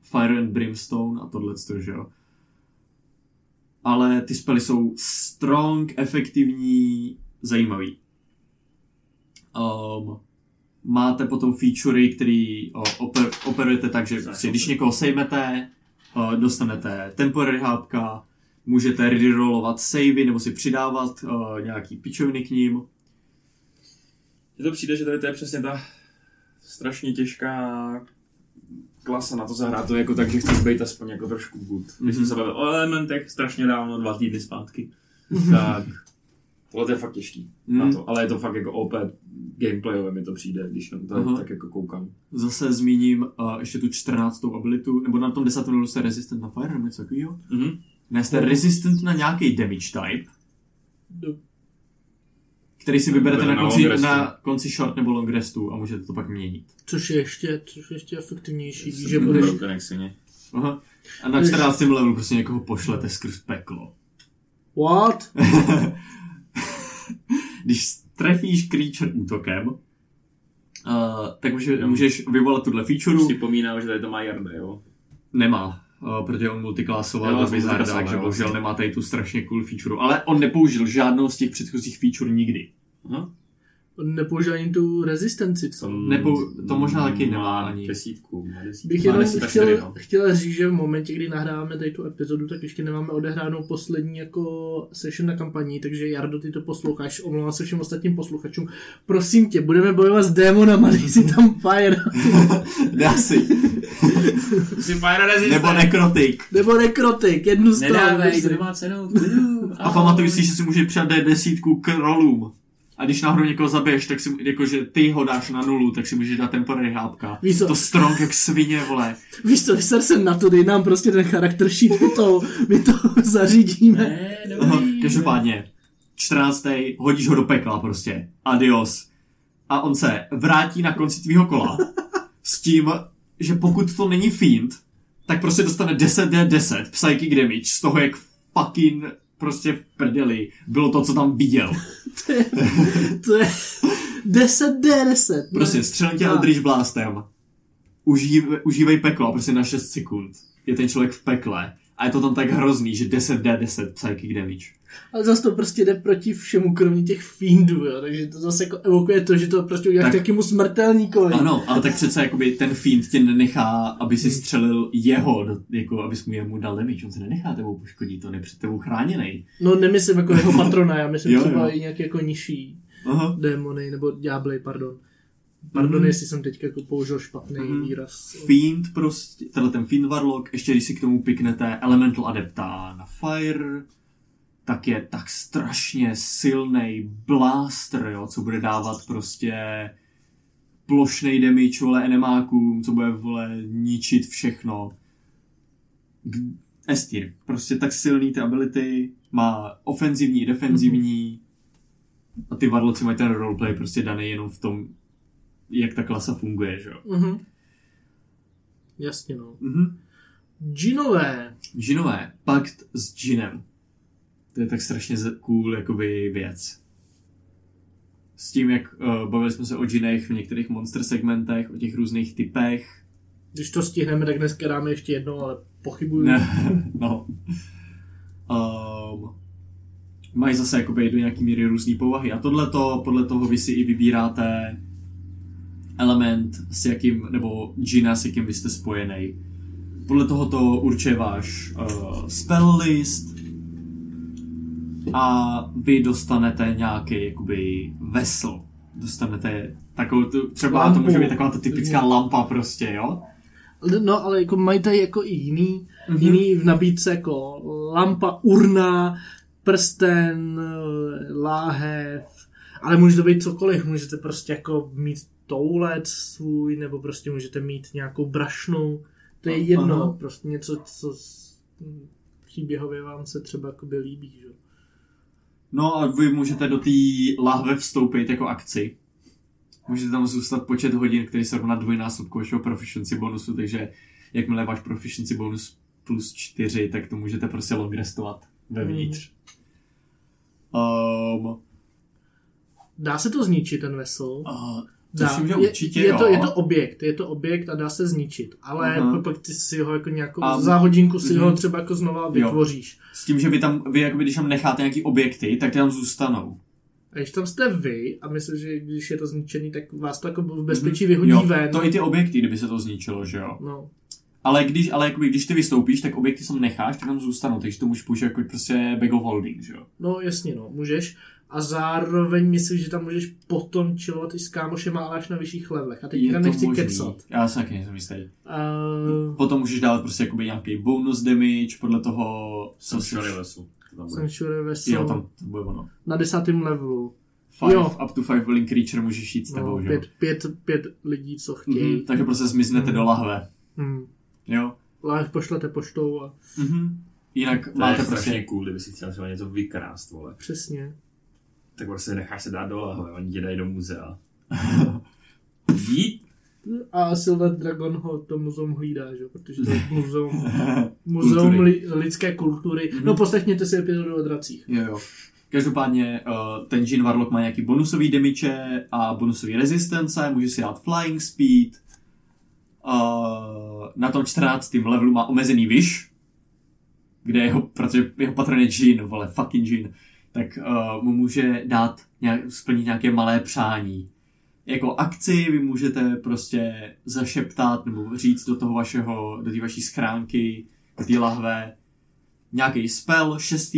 Fire and Brimstone a tohle, že jo. Ale ty spely jsou strong, efektivní, zajímavý. Um, máte potom featurey, který o, oper, operujete tak, že prostě, když někoho sejmete, uh, dostanete temporary hápka, můžete rerollovat savey nebo si přidávat uh, nějaký pičoviny k ním. Mně to přijde, že tady to je přesně ta strašně těžká klasa na to zahrát to jako tak, že chceš být aspoň jako trošku good. Když jsme Mhm. se bavili o elementech strašně dávno, dva týdny zpátky, tak tohle to je fakt těžký na Mm. to, ale je to fakt jako OP gameplayové mi to přijde, když na to Aha. tak jako koukám. Zase zmíním uh, ještě tu 14. abilitu, nebo na tom 10. levelu jste resistant na fire, nebo něco takového? Mhm. Ne, jste resistant na nějaký damage type, Do- který si vyberete na na konci, restu. na konci short nebo long restu a můžete to pak měnit. Což je ještě, což je ještě efektivnější, víš, že budeš... Aha. A na 14. levelu prostě někoho pošlete skrz peklo. What? Když trefíš creature útokem, uh, tak může, můžeš vyvolat tuhle feature. Připomínám, že tady to má Jarda, jo. Nemá, uh, protože on multiklasoval do Wizarda, takže bohužel nemá tady tu strašně cool feature. Ale on nepoužil žádnou z těch předchozích feature nikdy. Aha. Nepoužil ani tu rezistenci, co? Nepou- to možná taky nemá ani. Desítku, desítku. Bych jenom chtěl, no. chtěl říct, že v momentě, kdy nahráváme tady tu epizodu, tak ještě nemáme odehránou poslední jako session na kampaní, takže Jardo, ty to posloucháš, omlouvám se všem ostatním posluchačům. Prosím tě, budeme bojovat s démonama, dej si tam fire. Dá si. Jsi Fire Resistant. Nebo nekrotik. Nebo nekrotik, jednu z toho. Nedávej, to nemá cenu. v. A pamatuj si, že si může přidat D10 k rolům. A když náhodou někoho zabiješ, tak si, jakože ty ho dáš na nulu, tak si můžeš dát temporary hápka. Víš co? To strong jak svině, vole. Víš co, vyser se na to, dej nám prostě ten charakter sheet, my to, my to zařídíme. Ne, dobrý. Každopádně, 14. hodíš ho do pekla prostě. Adios. A on se vrátí na konci tvýho kola s tím, že pokud to není fiend, tak prostě dostane 10d10 psychic damage z toho, jak fucking prostě v prdeli bylo to, co tam viděl. To je, to je 10D10. Prostě střelím tě. Eldritch Blastem. Užív, užívej peklo prostě na 6 sekund. Je ten člověk v pekle. A je to tam tak hrozný, že 10d10 psychic damage. Ale zase to prostě jde proti všemu, kromě těch fiendů, jo. Takže to zase jako evokuje to, že to prostě uděláš Tak- takému smrtelníkovi. Ano, ale tak přece jakoby ten fiend tě nenechá, aby si střelil jeho, jako abys mu jemu dal damage. On se nenechá tebou poškodit, on je před tebou chráněný. No nemyslím jako jeho patrona, já myslím Jo, třeba jo. i nějaké jako nižší Aha. démony, nebo ďábly, pardon. Pardon, Mhm. jestli jsem teď jako použil špatný Mhm. výraz. Fiend prostě, tenhle ten Fiend Warlock, ještě když si k tomu piknete Elemental Adepta na Fire, tak je tak strašně silný blaster, jo, co bude dávat prostě plošnej damage, vole, enemákům, co bude, vole, ničit všechno. Estir, prostě tak silný ty ability, má ofenzivní, defenzivní, a ty varloci mají ten roleplay prostě daný jenom v tom, jak ta klasa funguje, že jo. Mhm. Jasně no. Mhm. Džinové. Džinové, pakt s džinem. To je tak strašně cool jakoby věc. S tím, jak uh, bavili jsme se o džinech v některých monster segmentech, o těch různých typech. Když to stihneme, tak dneska dáme ještě jedno, ale pochybuju. No. Um, mají zase jakoby do nějaký míry různé povahy. A tohle podle toho vy si i vybíráte element, s jakým, nebo džina, s jakým vy jste spojený. Podle toho to určuje váš uh, spell list a vy dostanete nějaký jakoby vesl. Dostanete takovou, tu, třeba Lampu. to může být taková ta typická lampa prostě, jo? No, ale jako mají tady jako i jiný, Mhm. mm-hmm. jiný v nabídce jako lampa, urna, prsten, láhev, ale může to být cokoliv, můžete prostě jako mít toulet svůj, nebo prostě můžete mít nějakou brašnu, to je jedno, Aha. prostě něco, co příběhově vám se třeba jakoby líbí, že? No a vy můžete do té lahve vstoupit jako akci. můžete tam zůstat počet hodin, který se rovná dvojnásobku vašeho proficiency bonusu, takže jakmile váš proficiency bonus plus 4, tak to můžete prostě long restovat vevnitř. Um, Dá se to zničit, ten vesel? uh, Dá. Tuším, že je, určitě je, to, jo. je to objekt, je to objekt a dá se zničit, ale Aha. pak ty si ho jako nějakou, A- za hodinku si Mhm. ho třeba jako znova vytvoříš. S tím, že vy tam, vy jakoby, když tam necháte nějaký objekty, tak ty tam zůstanou. A když tam jste vy a myslím, že když je to zničený, tak vás to jako v bezpečí vyhodí Mhm. jo, ven. to i ty objekty, kdyby se to zničilo, že jo. No, Ale když, ale jakoby, když ty vystoupíš, tak objekty tam necháš, tak tam zůstanou, takže to můžeš použít jako prostě bag of holding, že jo. no jasně no, můžeš. A zároveň myslím, že tam můžeš potom chillovat i s kámošema, ale až na vyšších levelech. A teďka nechci možný. kecat. Já se taky nejsem jistý. Uh, Potom můžeš dávat prostě jakoby nějaký bonus damage podle toho, co si... Sanctuary Lesu. To tam bude. Sanctuary Vessel Jo, tam to bude ono. na desátém levelu. Five, Jo. up to five willing creature můžeš jít s tebou, No, že jo. pět, pět, pět lidí, co chtějí. Mhm, takže prostě zmiznete Mhm. do lahve, Mm. jo. Live pošlete poštou a Mhm. Jinak To je máte strašně prostě... cool, kdyby si chtěl třeba něco vykrást, vole. přesně. Tak prostě necháš se dát do lahve, oni tě dají do muzea. A Silver Dragon ho to muzeum hlídá, že? jo, protože to je muzeum, muzeum Kultury. li, lidské kultury. No poslechněte si epizodu o dracích. Jo, jo. Každopádně uh, ten Jin Warlock má nějaký bonusový damage a bonusový rezistence, může si dát flying speed. Uh, na tom 14. levelu má omezený wish, kde jeho, protože jeho patron je Jin, vole, fucking Jin, tak uh, mu může dát nějak, splnit nějaké malé přání. Jako akci vy můžete prostě zašeptat nebo říct do toho vašeho, do té vaší schránky, do té lahve, nějaký spell 6.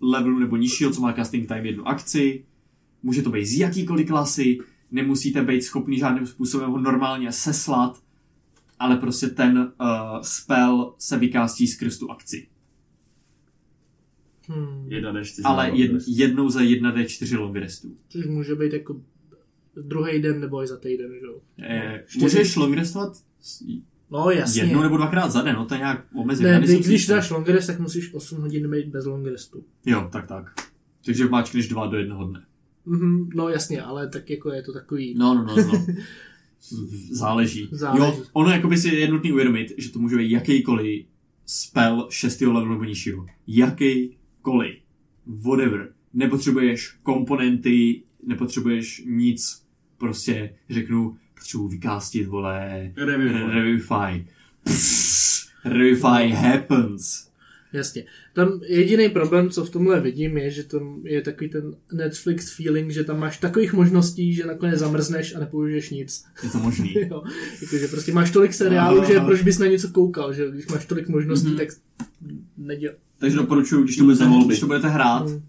levelu nebo nižšího, co má casting time jednu akci. Může to být z jakýkoliv klasy, nemusíte být schopný žádným způsobem ho normálně seslat, ale prostě ten uh, spell se vykástí skrz tu akci. Hmm. Jedna d čtyři. Ale nebo jed, jednou za 1d4 long restů. Což může být jako druhý den nebo i za týden, že jo. Eh, čtyři. můžeš long restovat No jasně. jednou nebo dvakrát za den, no to je nějak omezené. ne, když, když dáš long rest, tak musíš 8 hodin být bez long restu. Jo, tak tak. Takže máčkneš dva do jednoho dne. Mhm, no jasně, ale tak jako je to takový... No, no, no, no. Záleží. Záleží. Jo, ono jakoby si je nutný uvědomit, že to může být jakýkoliv spell 6. levelu nebo nižšího. Jakýkoliv. Whatever. Nepotřebuješ komponenty, nepotřebuješ nic. Prostě řeknu, potřebuji vykástit, vole, Revivify. Re- Revivify. Pss, Revivify happens. Jasně. Tam jediný problém, co v tomhle vidím, je, že tam je takový ten Netflix feeling, že tam máš takových možností, že nakonec zamrzneš a nepoužiješ nic. Je to možný. jo. Jakože prostě máš tolik seriálů, že proč bys na něco koukal, že když máš tolik možností, Mhm. tak neděl. Takže doporučuji, když to budete, volby. když to budete hrát, Mm.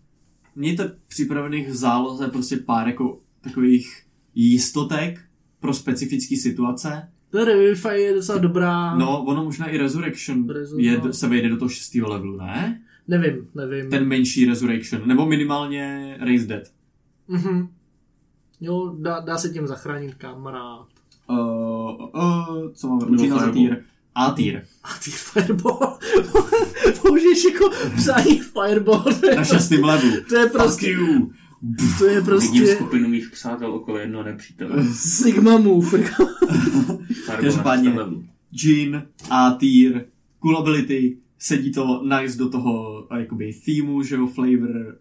mějte připravených v záloze prostě pár jako takových jistotek pro specifické situace. To Revivify je docela dobrá. No, ono možná i Resurrection Rezu- je, se vejde do toho šestého levelu, ne? Nevím, nevím. Ten menší Resurrection, nebo minimálně Raise Dead. Mhm. Jo, dá, dá se tím zachránit kamarád. Uh, uh, co máme? Nebo za Fireball. týr. A týr. A ty Fireball. Použiješ jako psání Fireball. To je, Na šestém levelu. to je prostě, to je Vidím prostě skupinu mých přátel okolo jednoho nepřítele. Sigma move. Každopádně. Jin, A tier, cool ability, sedí to nice do toho a jakoby themeu, že jo, flavor,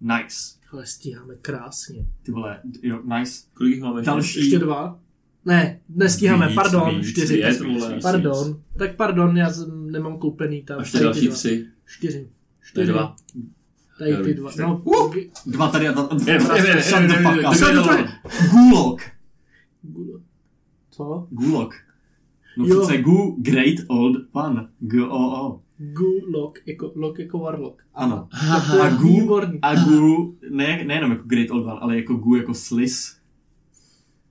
nice. Ale stíháme krásně. Ty vole, jo, nice. Kolik jich máme? Další, Ještě dva? Ne, nestíháme, Víc, pardon, víc, čtyři. pět, vole. Pardon, tak pardon, já jsem, nemám koupený tam. A ještě ty další dva. tři. Čtyři. Čtyři. dva. Tady ty dva. čtyři. No, Uh! g- dva tady a dva. Je. Gulok. co? Gulok. No Jo. přece Gu, Great Old Pan. G-O-O. Gulok, jako, lok jako warlock. Ano. A Gu, a Gu, ne, nejenom jako Great Old One, ale jako Gu jako Sliss.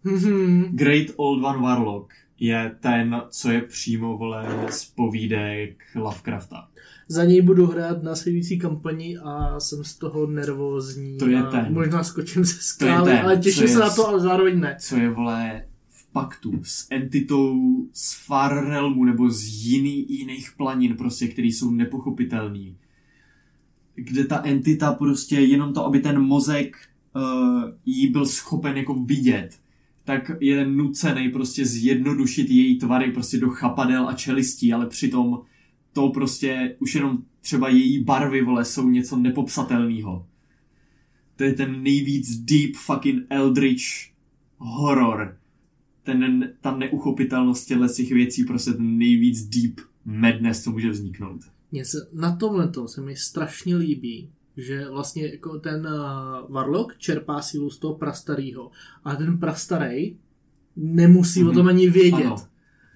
Mhm. Great Old One Warlock je ten, co je přímo, vole, z povídek Lovecrafta. Za něj budu hrát následující kampani a jsem z toho nervózní. To je ten. Možná skočím ze skály, je ten, ale těším je se na s- to, ale zároveň ne. co je, vole, v paktu s entitou z Far Realmu nebo z jiný, jiných planin, prostě, který jsou nepochopitelný. Kde ta entita prostě jenom to, aby ten mozek uh, jí byl schopen jako vidět, tak je nucený prostě zjednodušit její tvary prostě do chapadel a čelistí, ale přitom to prostě už jenom třeba její barvy, vole, jsou něco nepopsatelného. To je ten nejvíc deep fucking eldritch horor. Ten, ta neuchopitelnost těchto těch věcí, prostě ten nejvíc deep madness, co může vzniknout. Mně se, na tomhle se mi strašně líbí, že vlastně jako ten uh, Warlock čerpá sílu z toho prastarýho, a ten prastarej nemusí mm-hmm. o tom ani vědět. Ano.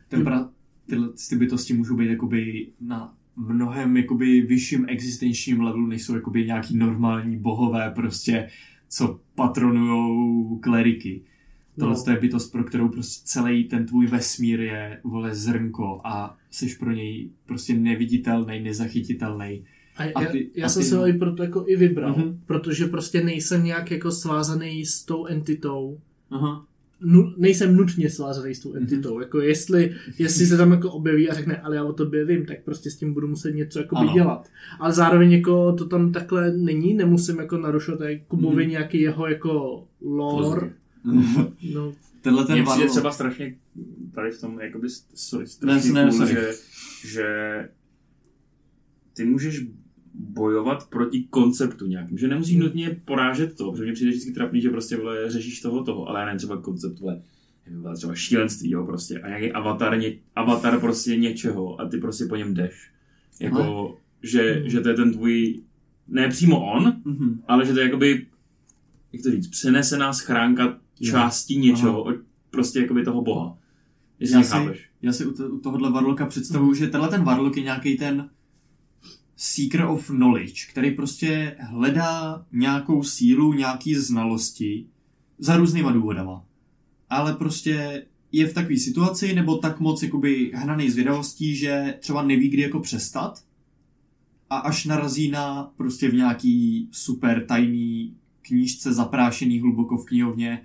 Ten pra, tyhle ty bytosti můžou být jakoby na mnohem jakoby vyšším existenčním levelu, než jsou jakoby nějaký normální bohové prostě, co patronujou kleriky. Tohle No. je bytost, pro kterou prostě celý ten tvůj vesmír je, vole, zrnko a jsi pro něj prostě neviditelný, nezachytitelný. A, A já, ty- já a jsem ty- se ho i proto jako i vybral, Mhm. protože prostě nejsem nějak jako svázaný s tou entitou. Aha. Nu, nejsem nutně svázaný s tou Mhm. entitou. Jako jestli, jestli se tam jako objeví a řekne, ale já o tobě vím, tak prostě s tím budu muset něco jako dělat. Ale zároveň jako to tam takhle není, nemusím jako narušovat Kubovi Mhm. nějaký jeho jako lore. No, Tenhle ten Mně přijde Warlock- třeba strašně tady v tom, jakoby, sorry, Ne, strašně ne, cool, sorry. že, že ty můžeš bojovat proti konceptu nějakým, že nemusíš nutně porážet to, protože mě přijde vždycky trapný, že prostě vole, řešíš toho toho, ale já nevím, třeba koncept, vole, nevím, třeba šílenství, jo, prostě, a nějaký avatar, ně, avatar prostě něčeho a ty prostě po něm jdeš. Jako, že, Hmm. že to je ten tvůj, ne přímo on, Mhm. ale že to je jakoby, jak to říct, přenesená schránka části něčeho, od prostě jakoby toho boha. Jestli Já si- chápeš. Já si u, to, u tohohle Warlocka představuju, že tenhle ten Warlock je nějaký ten seeker of knowledge, který prostě hledá nějakou sílu, nějaký znalosti za různýma důvodama. Ale prostě je v takové situaci, nebo tak moc jakoby hnaný zvědavostí, že třeba neví, kdy jako přestat a až narazí na prostě v nějaký super tajný knížce zaprášený hluboko v knihovně,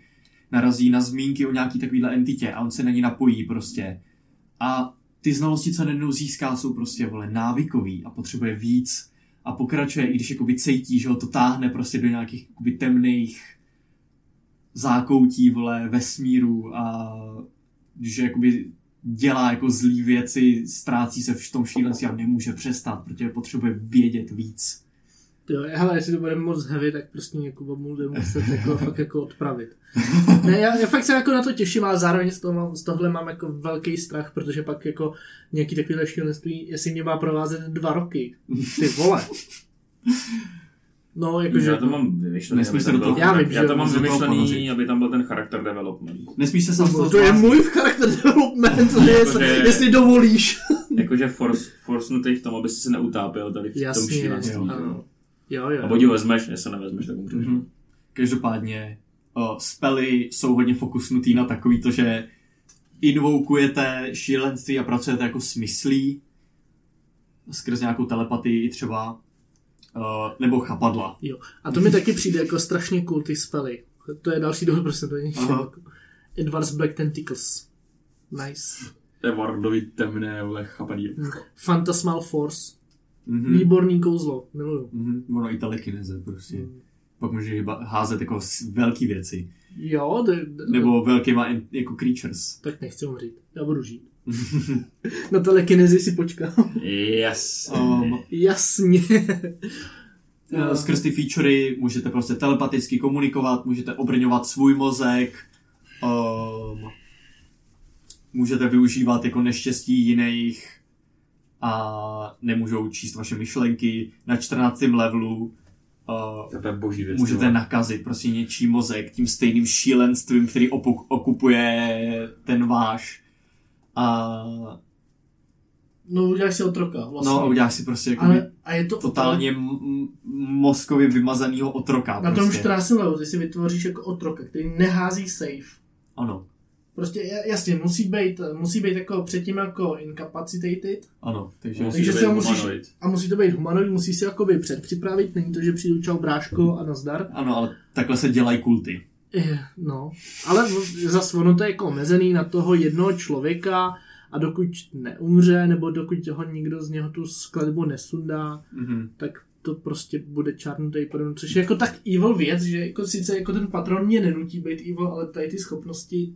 narazí na zmínky o nějaký takovýhle entitě a on se na ní napojí prostě. A ty znalosti, co najednou získá, jsou prostě, vole, návykový a potřebuje víc a pokračuje, i když jakoby cítí, že ho to táhne prostě do nějakých jakoby temných zákoutí, vole, vesmíru a že jakoby dělá jako zlý věci, ztrácí se v tom šílenství a nemůže přestat, protože potřebuje vědět víc. Jo, hele, jestli to bude moc heavy, tak prostě někoho bude muset jako, fakt jako odpravit. Ne, já, já, fakt se jako na to těším, ale zároveň z, toho, mám- z tohle mám jako velký strach, protože pak jako nějaký takovýhle šílenství, jestli mě má provázet dva roky. Ty vole. No, jakože... Já to mám vymyšlený, Nesmíš aby se tam do toho- byl- Já vím, já že to mám vymyšlený, aby tam byl ten charakter development. Nesmíš se sám toho To je můj charakter development, to je, Jakože- jestli dovolíš. Jakože force, forcenutý v tom, aby si se neutápěl tady v tom Jasně, šílenství. jo. ano. Jo, jo. A buď ho vezmeš, jestli se nevezmeš, tak umřeš. Mhm. Každopádně o, spely jsou hodně fokusnutý na takový to, že invokujete šílenství a pracujete jako smyslí skrz nějakou telepatii třeba o, nebo chapadla. Jo. A to mi taky přijde jako strašně cool ty spely. To je další důvod, proč jsem to něčel. Edward's Black Tentacles. Nice. To je Wardovi temné, vole, chapadí. Phantasmal Force. Mhm. Výborný kouzlo. Miluju. Mhm. Ono i telekineze prostě. Pak můžeš házet jako velký věci. Jo, d- d- Nebo velkýma jako creatures. tak nechci umřít. Já budu žít. Na telekinezi si počkám. Yes. Um, Jasně. Eh, Skrz ty featurey můžete prostě telepaticky komunikovat, můžete obrňovat svůj mozek, um, můžete využívat jako neštěstí jiných a nemůžou číst vaše myšlenky. Na 14. levelu uh, To je boží věc. můžete jo. nakazit prostě něčí mozek tím stejným šílenstvím, který opu- okupuje ten váš. A No, uděláš si otroka. Vlastně. no a uděláš si prostě jako Ale, a je to totálně m- mozkově vymazanýho otroka. Na tom prostě. 14. levelu ty si vytvoříš jako otroka, který nehází safe. Ano, Prostě ja- jasně, musí být, musí být jako předtím jako incapacitated ano, takže Musí Takže to si být ho musíš- humanoid. a musí to být humanoid, musí si jakoby předpřipravit, není to, že přijdu čau bráško a nazdar. ano, ale takhle se dělají kulty. No, ale zase ono to je jako omezený na toho jednoho člověka a dokud neumře, nebo dokud ho nikdo z něho tu skladbu nesundá, Mhm. tak to prostě bude čárnutý potom, což je jako tak evil věc, že jako sice jako ten patron mě nenutí být evil, ale tady ty schopnosti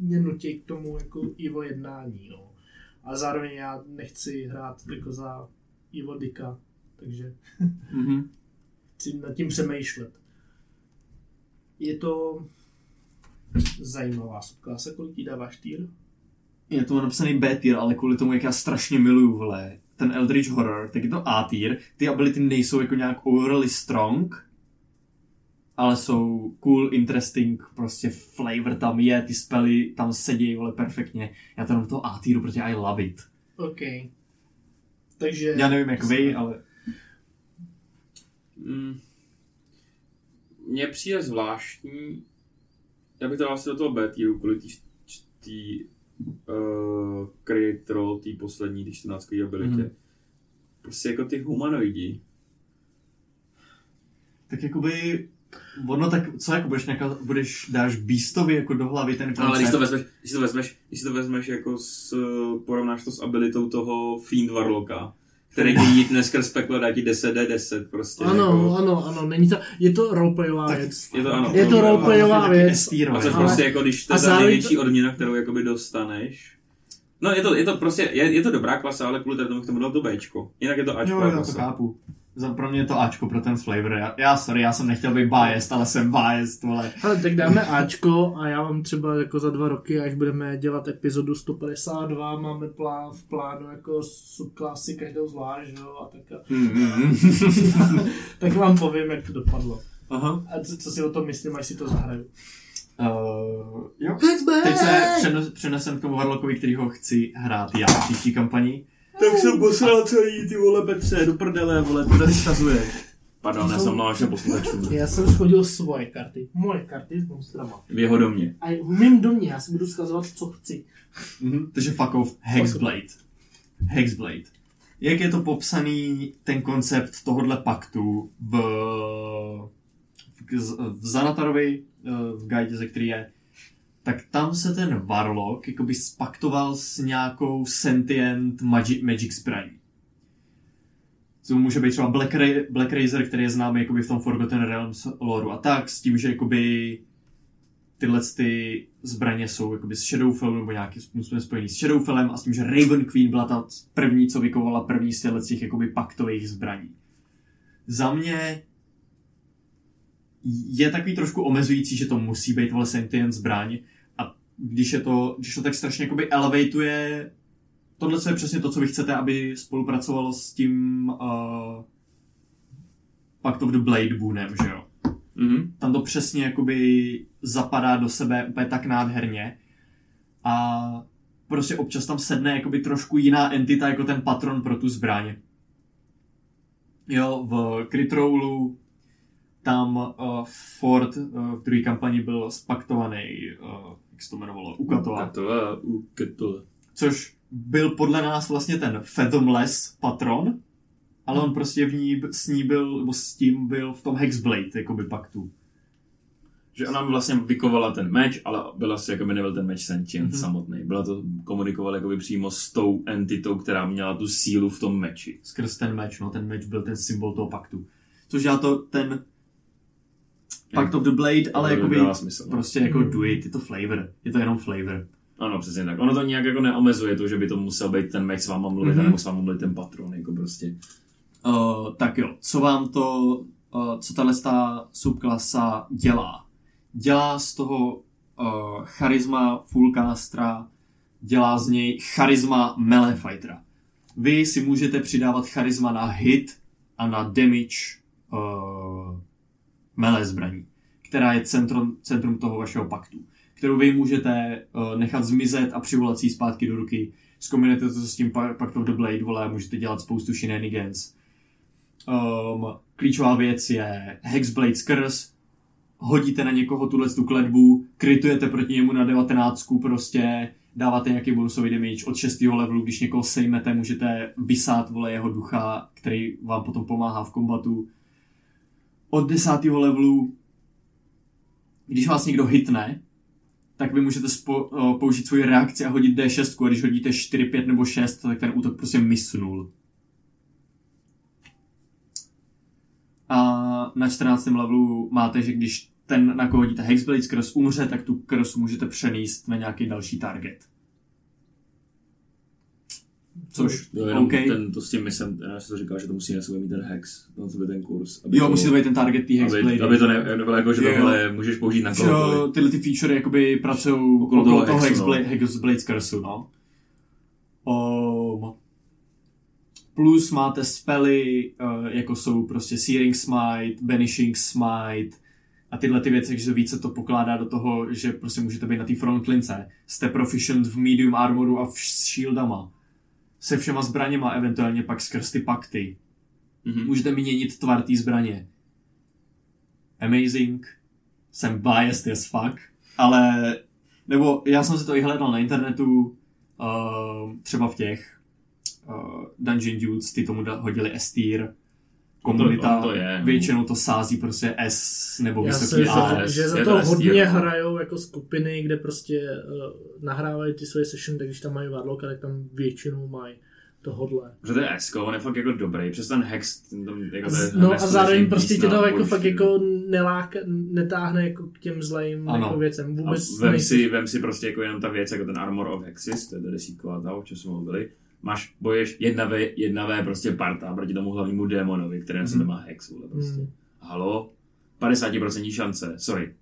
mě nutí k tomu jako evil jednání, no. A zároveň já nechci hrát jako za evil dika, takže Mhm. chci nad tím přemýšlet. Je to zajímavá subklasa, kolik jí dáváš týr? Je to napsaný B tier, ale kvůli tomu, jak já strašně miluju, vole, ten Eldritch Horror, tak je to A tier. Ty ability nejsou jako nějak overly strong, ale jsou cool, interesting, prostě flavor tam je, ty spely tam sedí, vole, perfektně. Já to do toho A tieru, protože I love it. OK. Takže... Já nevím jak vy, ale Mm. Mně přijde zvláštní, já bych to dal asi do toho B tieru, kvůli tý, tý uh, create roll, tý poslední, tý 14 abilitě. Mm. Prostě jako ty humanoidi. tak jakoby Ono tak, co jako budeš, nějaká, budeš, dáš Beastovi jako do hlavy ten koncept? Ale když to vezmeš, když to vezmeš, když to vezmeš jako s, porovnáš to s abilitou toho Fiend Warlocka, který ti jít neskrz peklo dá ti 10D10 prostě. Ano, jako, ano, ano, není to, je to roleplayová Tak- věc. Je to ano. Je to roleplayová věc. A což Ale- prostě jako, když to je ta zároveň největší odměna, kterou jakoby dostaneš. No je to, je to prostě, je, je to dobrá klasa, ale kvůli tomu k tomu dal to Bčko. Jinak je to Ačko Jo, já to klasa. chápu. Za, pro mě je to Ačko pro ten flavor. Já, já, sorry, já jsem nechtěl být biased, ale jsem biased, vole. Ale tak dáme Ačko a já vám třeba jako za dva roky, až budeme dělat epizodu 152, máme plán, v plánu jako subklasy každou zvlášť, jo, a tak, tak vám povím, jak to dopadlo. Aha. A co, co si o tom myslím, až si to zahraju. Uh, jo. Teď se přenes, přenesem k tomu Warlockovi, kterýho chci hrát já v příští kampani. Tak jsem posral celý ty vole Petře, do prdele, vole, to tady stazuješ. Pardon, já jsem mluvil všem posluchačům. Já jsem schodil svoje karty, moje karty s monstrama. V jeho domě. A v mém domě já si budu skazovat, co chci. Mhm. Takže fuck off, Hexblade. Hexblade. Jak je to popsaný ten koncept tohohle paktu v, v, v Zanatarovi, eh, v guide, ze který je, tak tam se ten Warlock jakoby spaktoval s nějakou sentient magic, magic zbraní. Co může být třeba Black, Ra- Black Razor, který je známý jakoby v tom Forgotten Realms lore a tak, s tím, že jakoby tyhle ty zbraně jsou jakoby s Shadowfellem nebo nějakým způsobem spojený s Shadowfellem a s tím, že Raven Queen byla ta první, co vykovala první z těch jakoby paktových zbraní. Za mě je takový trošku omezující, že to musí být vole sentient zbraň když je to, když to tak strašně jakoby elevatuje tohle je přesně to, co vy chcete, aby spolupracovalo s tím uh, Pact of the Blade Boonem, že jo? Mhm. tam to přesně jakoby zapadá do sebe úplně tak nádherně a prostě občas tam sedne jakoby trošku jiná entita jako ten patron pro tu zbraň. Jo, v Crit Rollu tam uh, Ford uh, v druhé kampani byl spaktovaný, uh, jak se to jmenovalo, Ukatoa, Ukatole, ukatole. což byl podle nás vlastně ten Fathomless patron, ale on prostě v ní, s ní byl, nebo s tím byl v tom Hexblade, jakoby paktu. Že ona vlastně vykovala ten meč, ale byla si jako by nebyl ten meč sentient Mhm. mm-hmm. samotný. Byla to, komunikovala jakoby přímo s tou entitou, která měla tu sílu v tom meči. skrz ten meč, no ten meč byl ten symbol toho paktu. Což já to, ten Pact of the Blade, ale To jakoby dává smysl, no. prostě jako Hmm. do it, je to flavor, je to jenom flavor. Ano, přesně tak. Ono to nějak jako neomezuje to, že by to musel být ten meč s váma mluvit, Mhm. mm-hmm. nebo s váma mluvit ten patron, jako prostě. Uh, tak jo, co vám to, uh, co tahle ta subklasa dělá? Dělá z toho uh, charisma fullcastra, dělá z něj charisma melee fightera. Vy si můžete přidávat charisma na hit a na damage uh, melee zbraní, která je centrum, centrum toho vašeho paktu, kterou vy můžete uh, nechat zmizet a přivolat si zpátky do ruky. Zkombinujete to s tím Pa- Pact of the Blade, vole, můžete dělat spoustu shenanigans. Um, klíčová věc je Hexblade skrz, hodíte na někoho tuhle tu kletbu, kritujete proti němu na 19, prostě dáváte nějaký bonusový damage od 6. levelu, když někoho sejmete, můžete vysát vole jeho ducha, který vám potom pomáhá v kombatu. Od 10. levelu, když vás někdo hitne, tak vy můžete spo, o, použít svoji reakci a hodit D6, a když hodíte 4, 5 nebo 6, tak ten útok prostě misnul. A na 14. levelu máte, že když ten, na koho hodíte Hexblade cross umře, tak tu cross můžete přenést na nějaký další target. Což, Jo, jenom OK. ten, to s tím myslím, já jsem to říkal, že to musí na sobě mít ten hex, na sobě ten kurz. Aby Jo, musí to být ten target té aby, Hexblade. aby, to ne, nebylo jako, že Jo. tohle můžeš použít na kohokoliv. tyhle ty featurey jakoby pracují Okolo okolo toho toho, hexu, no. Hexblade, Hexblade cursu, no. Um, plus máte spely, uh, jako jsou prostě Searing Smite, Banishing Smite a tyhle ty věci, že více to pokládá do toho, že prostě můžete být na té frontlince. Jste proficient v medium armoru a v shieldama. Se všema zbraněma, eventuálně pak skrz ty pakty. Mhm. Můžete měnit tvar té zbraně. Amazing. Jsem biased as fuck. Ale, nebo já jsem si to i hledal na internetu, uh, třeba v těch uh, Dungeon Dudes, ty tomu hodili S Komunita to- to je, no. většinou to sází prostě S nebo Já si vysoký myslím, A. S, že je za to S hodně hrajou jako skupiny, kde prostě uh, nahrávají ty svoje session, tak když tam mají Warlocka, tak tam většinou mají tohodle. Protože to je S, on je fakt jako dobrý, přes ten hex, ten tam, jako to No a zároveň prostě tě to jako fakt jako neláka, netáhne jako k těm zlým Ano. jako věcem. A Vůbec vem nejsi- si, vem si prostě jako jenom ta věc, jako ten Armor of Hexis, to je desítková ta, o čem jsme mluvili. Máš, boješ jedna v, jedna v prostě parta proti tomu hlavnímu démonovi, který na sebe má hex, vole, prostě. Hmm. Halo? 50% šance, sorry.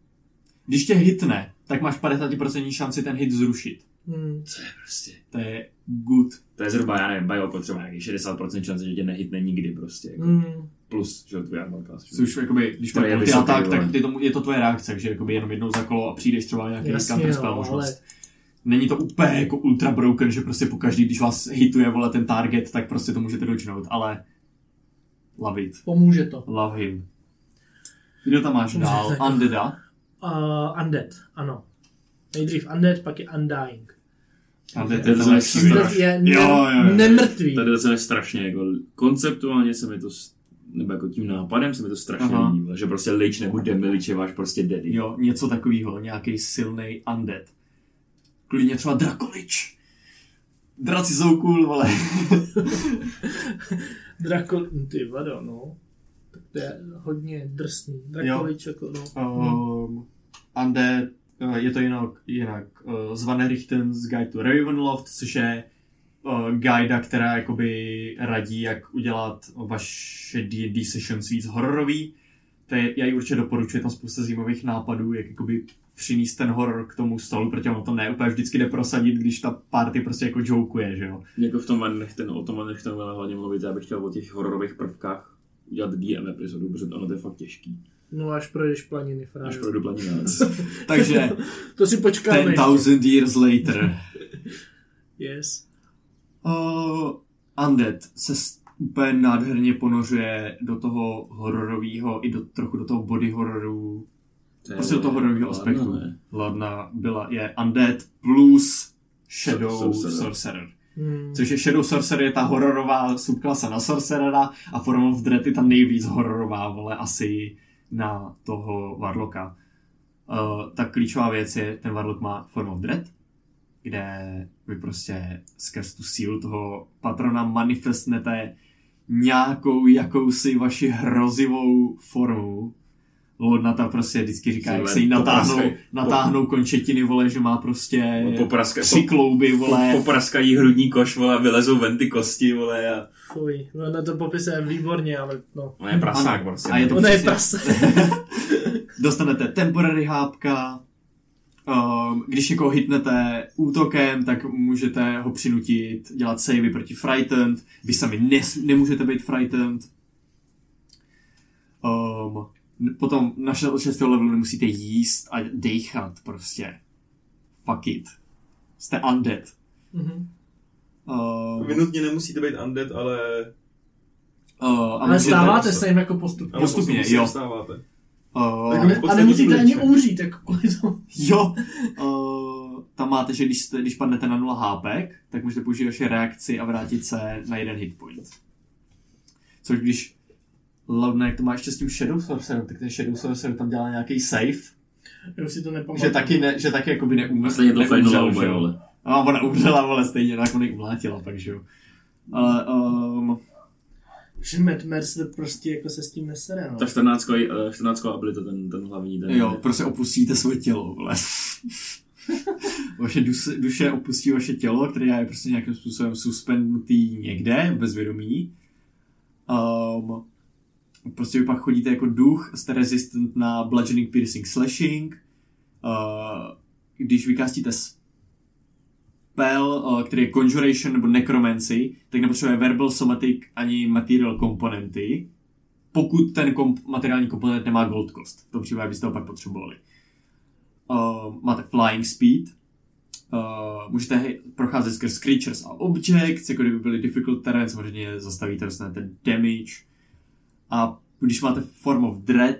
Když tě hitne, tak máš 50% šanci ten hit zrušit. Hmm. To je prostě, To je good. to je zhruba, já nevím, Bioko třeba nějaký 60% šance, že tě nehitne nikdy prostě, jako. Hmm. Plus, že tvůj armor class. Což jakoby, když To máš je multi vole. tak je to, je to tvoje reakce, že jakoby jenom jednou za kolo a přijdeš třeba nějaký Jasně, counter spell no, možnost. ale- Není to úplně jako ultra broken, že prostě pokaždý, když vás hituje vole ten target, tak prostě to můžete dočnout, ale love it. Pomůže to. Love him. Kdo tam máš dál? Undeada. Uh, undead, ano. Nejdřív Undead, pak je Undying. Undead To je to. Undead je ne- Jo, jo, jo. nemrtvý. Tady to se mi strašně, jako, konceptuálně se mi to, nebo jako tím nápadem se mi to strašně Aha. líbí, že prostě lich nebo demilič je váš prostě daddy. Jo, něco takového, nějaký silný undead. Klidně třeba Drakolič. Draci jsou cool, vole. Drako... Ty vado, no. Tak to je hodně drsný. Drakolič jako, no. um, Undead, uh, je to jinak, jinak uh, zvané Richten's Guide to Ravenloft, což je uh, guida, která jakoby radí, jak udělat vaše D&D sessions víc hororový. To je, já ji určitě doporučuji, tam spousta zajímavých nápadů, jak jakoby přinést ten horor k tomu stolu, protože ono to ne úplně vždycky jde prosadit, když ta party prostě jako jokuje, že jo. Jako v tom Van Nechten, o tom Van Nechten hlavně mluvit, já bych chtěl o těch hororových prvkách udělat DM epizodu, protože ono to je fakt těžký. No až projdeš planiny, Až fráže. projdu planí nás. Takže To si počkáme ještě. 10,000 years later. Yes. Uh, Undead se úplně nádherně ponořuje do toho hororového i do, trochu do toho body hororu, To je- prostě do toho hororového aspektu. ne? Hladna byla, je Undead plus Shadow Sorcerer. Sorcerer. Hmm. Což je Shadow Sorcerer je ta hororová subklasa na Sorcerera a Form of Dread je ta nejvíc hororová, vole, asi na toho Warlocka. Uh, ta klíčová věc je, ten Warlock má Form of Dread, kde vy prostě skrz tu sílu toho patrona manifestnete nějakou jakousi vaši hrozivou formu. Lordnata prostě vždycky říká, jak Vole, se jí natáhnou, popraskaj- natáhnou končetiny, vole, že má prostě Popraska, tři klouby, vole. popraskají hrudní koš, vole, vylezou ven ty kosti, vole, a Fuj, no na to popisuje výborně, ale no. on je prasák, Ano. prostě. A je to Ona je přesně- prase. dostanete temporary hápka, um, když někoho hitnete útokem, tak můžete ho přinutit dělat savey proti frightened, vy sami nes, nemůžete být frightened. Um, potom na 6. levelu nemusíte jíst a dechat prostě. Fuck it. Jste undead. Mhm. Um, Vy nutně nemusíte být undead, ale... uh, Ale stáváte se jim jako postupně. ale Postupně, postupně jo. se Vstáváte. Uh, Jako a nemusíte ani umřít, jako kvůli tomu. Jo, uh, tam máte, že když, jste, když padnete na 0 HP, tak můžete použít vaše reakci a vrátit se na jeden hit point. Což když Loudneck to má ještě s tím Shadow Sorcerer, tak ten Shadow Sorcerer tam dělá nějaký save, Já už si to nepamatuju. že taky, ne, že taky jakoby neumře. A stejně to failnula oboje, vole. A ona umřela, ale stejně nakonec umlátila, pak že jo. Ale um, Že Matt Mercer prostě jako se s tím nesere, no. Ta 14 uh, 14 abilita, ten, ten hlavní, ten... Jo, prostě opustíte svoje tělo, vole. vaše duše, duše opustí vaše tělo, které je prostě nějakým způsobem suspendnutý někde, bezvědomí. Um, prostě vy pak chodíte jako duch, jste resistant na bludgeoning, piercing, slashing. Uh, když vykástíte spell, uh, který je conjuration nebo necromancy, tak nepotřebuje verbal, somatic ani material komponenty, pokud ten komp- materiální komponent nemá gold cost. V tom případě byste ho pak potřebovali. Uh, máte flying speed, uh, můžete procházet skrz creatures a objects, jako kdyby byly difficult terrain, samozřejmě zastavíte, dostanete damage. A když máte form of dread,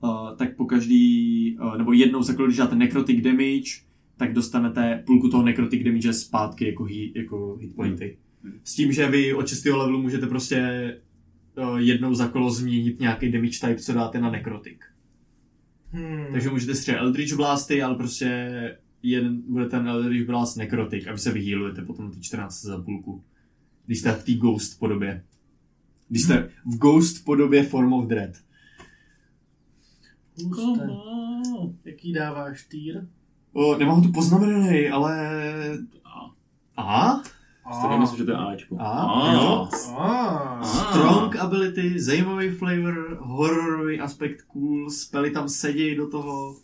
uh, tak po každý, uh, nebo jednou za když dáte necrotic damage, tak dostanete půlku toho necrotic damage zpátky jako, hit, jako hit pointy. S tím, že vy od 6. levelu můžete prostě uh, jednou za kolo změnit nějaký damage type, co dáte na necrotic. Hmm. Takže můžete střílet Eldritch Blasty, ale prostě jeden bude ten Eldritch Blast Necrotic a vy se vyhýlujete potom ty 14 za půlku. Když jste v té Ghost podobě. Když jste v Ghost podobě Form of Dread. Huste. Jaký dáváš týr? O, nemám tu poznamenaný, ale... A? Stejně myslím, že to je Ačko. A? Jo. Ah. Strong ability, zajímavý flavor, hororový aspekt cool, spely tam sedí do toho.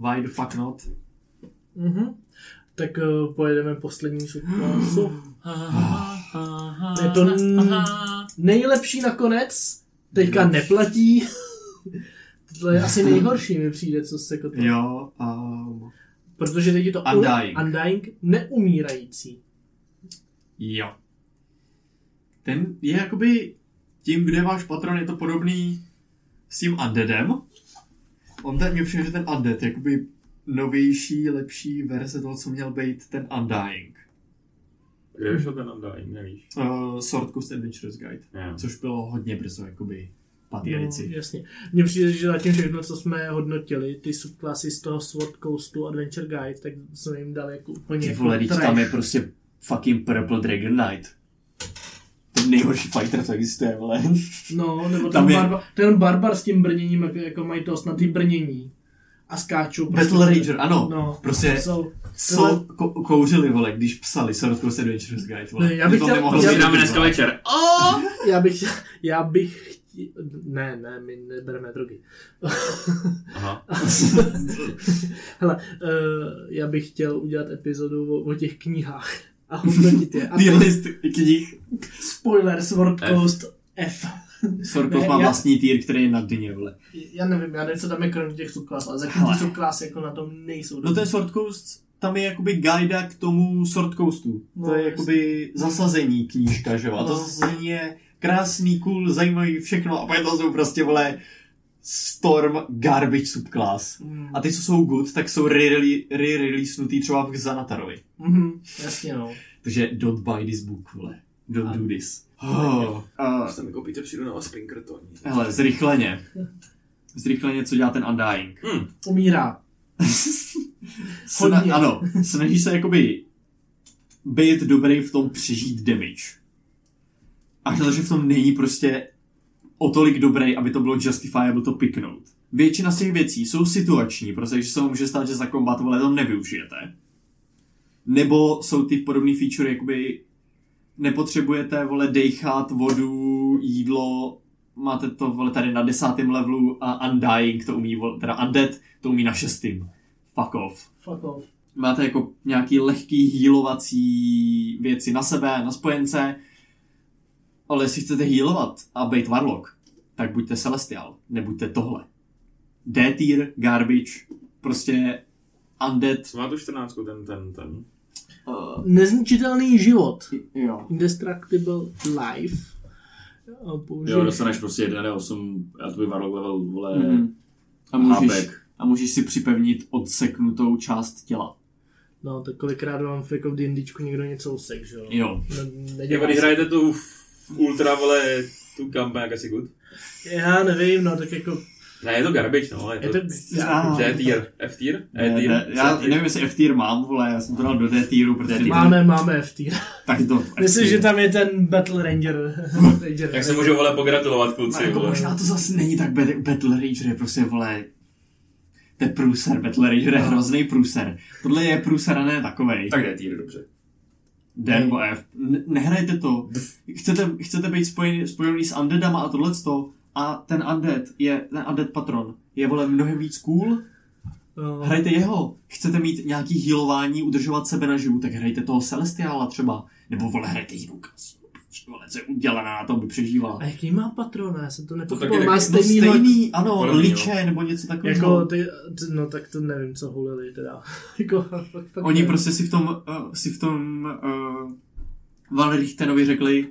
Why the fuck not? Mhm. Tak uh, pojedeme poslední subklasu. Je to nejlepší nakonec. Teďka neplatí. To je asi nejhorší mi přijde, co se jako to... Jo, um, Protože teď je to Undying. Undying neumírající. Jo. Ten je jakoby tím, kde váš patron, je to podobný s tím Undeadem. On ten, mě přijde, že ten Undead je jakoby novější, lepší verze toho, co měl být ten Undying. Kde vyšel ten Undying, nevíš? Uh, Sword Coast Adventures Guide. Jo. Což bylo hodně brzo, jakoby edici. No, jasně. Mně přijde, že zatím všechno, co jsme hodnotili, ty subklasy z toho Sword Coastu Adventure Guide, tak jsme jim dali jako úplně Ty jako vole, teď trash. tam je prostě fucking Purple Dragon Knight. Ten nejhorší fighter, co existuje, vole. No, nebo Tam ten, je- barba, ten barbar s tím brněním, jako, jako mají to snad ty brnění. A skáčou. Battle Rager, ano. No, Prostě jsou, co ko- kouřili, vole, když psali Sword Coast Adventures Guide, vole. Ne, já bych To chtěl- já bych- dneska večer. já bych, já bych chtěl, ne, ne, my nebereme drogy. Aha. Hele, uh, já bych chtěl udělat epizodu o, o těch knihách a hodnotit je. Teď, list knih. spoiler, Sword F. Coast F. Sword Ne, Coast má já- vlastní tier, který je na dně, vole. Já nevím, já nevím, co tam je kromě těch subklas, ale zatím ty subklasy jako na tom nejsou. No ten Sword Coast, tam je jakoby guida k tomu Sword Coastu. No, to je jakoby zasazení knížka, že jo? A to No. zasazení je krásný, cool, zajímavý, všechno. A pak to jsou prostě, vole, Storm Garbage subclass. Mm. A ty, co jsou good, tak jsou re-releasenutý třeba v Xanatarovi. Mhm, jasně no. Takže don't buy this book, vole. Don't A- do this. Oh. Uh, Tam mi koupíte, přijdu na vás Pinkerton. hele, zrychleně. Zrychleně, co dělá ten Undying. Hm. Umírá. Sna- Hodně. ano, snaží se jakoby být dobrý v tom přežít damage. To, že v tom není prostě o tolik dobrý, aby to bylo justifiable to piknout. Většina z těch věcí jsou situační, prostě že se vám může stát, že za kombat vole to nevyužijete. Nebo jsou ty podobné feature, jakoby nepotřebujete vole dejchat, vodu, jídlo, máte to vole tady na desátém levelu a Undying to umí, vole, teda Undead to umí na šestým. Fuck off Fuck off. máte jako nějaký lehký healovací věci na sebe, na spojence, ale jestli chcete healovat a být Warlock, tak buďte Celestial, nebuďte tohle. D tier, garbage, prostě undead. Má tu 14, ten, ten, ten? Uh, Nezničitelný život. jo. Indestructible life. A použij- Jo, dostaneš prostě 1d8, já to by Warlock level, vole, Mm. A, můžeš. A můžeš si připevnit odseknutou část těla. No, tak kolikrát vám v jako v D&Dčku někdo něco usek, že jo? Jo. Ne, Jak nedělá když hrajete tu ultra, vole, tu kampaň, jak asi good. Já nevím, no, tak jako Ne, je to garbage, no. Je Je to, to, Ah. D tier. F tier? Ne, ne, tier? já tier? nevím, jestli F tier mám, vole, já jsem to dal do D tieru, protože máme, máme F tier. tak to Myslím, že tam je ten Battle Ranger. Ranger Tak se můžu vole pogratulovat kluci. jako vole. možná to zase není tak Bat- Battle Ranger, je prostě, vole, to je průser, Battle Ranger je hrozný průser. Tohle je průser a ne takovej. Tak D tier, dobře. D nebo F. Nehrajte to. Chcete, chcete být spojený, spojený s undeadama a tohleto a ten undead je, ten undead patron je vole mnohem víc cool. No, Hrajte jeho. Chcete mít nějaký healování, udržovat sebe naživu, tak hrajte toho Celestiala třeba. Nebo vole, hrajte jinou kasu. Je udělaná na to, aby přežívala. a jaký má patrona? Já jsem to nepochopil. tak- Má No stejný, stejný, ano, Podobný, liče nebo něco takového. Jako ty, no tak to nevím, co hulili teda. jako, fakt, fakt Oni nevím. prostě si v tom, uh, si v tom uh, Van Richtenovi řekli,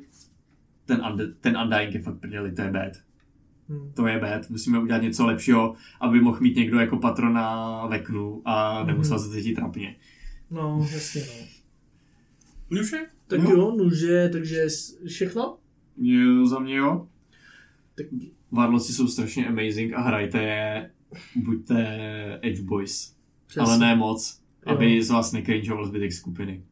ten, unde, ten Undying je fakt prdeli, to je bad. Hmm. To je bad, musíme udělat něco lepšího, aby mohl mít někdo jako patrona veknu a nemusel se cítit trapně. No, jasně no. Nuže? Tak No. jo, nuže, takže všechno? Jo, za mě jo. Tak Varloci jsou strašně amazing a hrajte je, buďte Edge Boys. přesně. Ale ne moc, Jo. aby z vás nekrinžoval zbytek skupiny.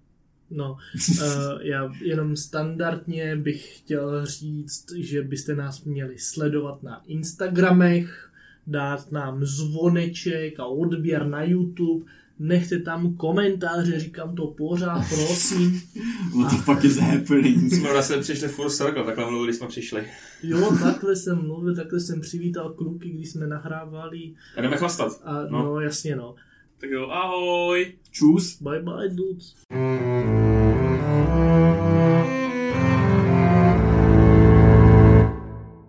No, uh, já jenom standardně bych chtěl říct, že byste nás měli sledovat na Instagramech, dát nám zvoneček a odběr na YouTube, nechte tam komentáře, říkám to pořád, prosím. What the fuck is happening? Jsme vlastně přišli full circle, takhle mluvili, když jsme přišli. Jo, takhle jsem mluvil, takhle jsem přivítal kluky, když jsme nahrávali A jdeme chlastat. a no, No. no jasně no. Tak jo, ahoj. Čus. Bye bye dudes.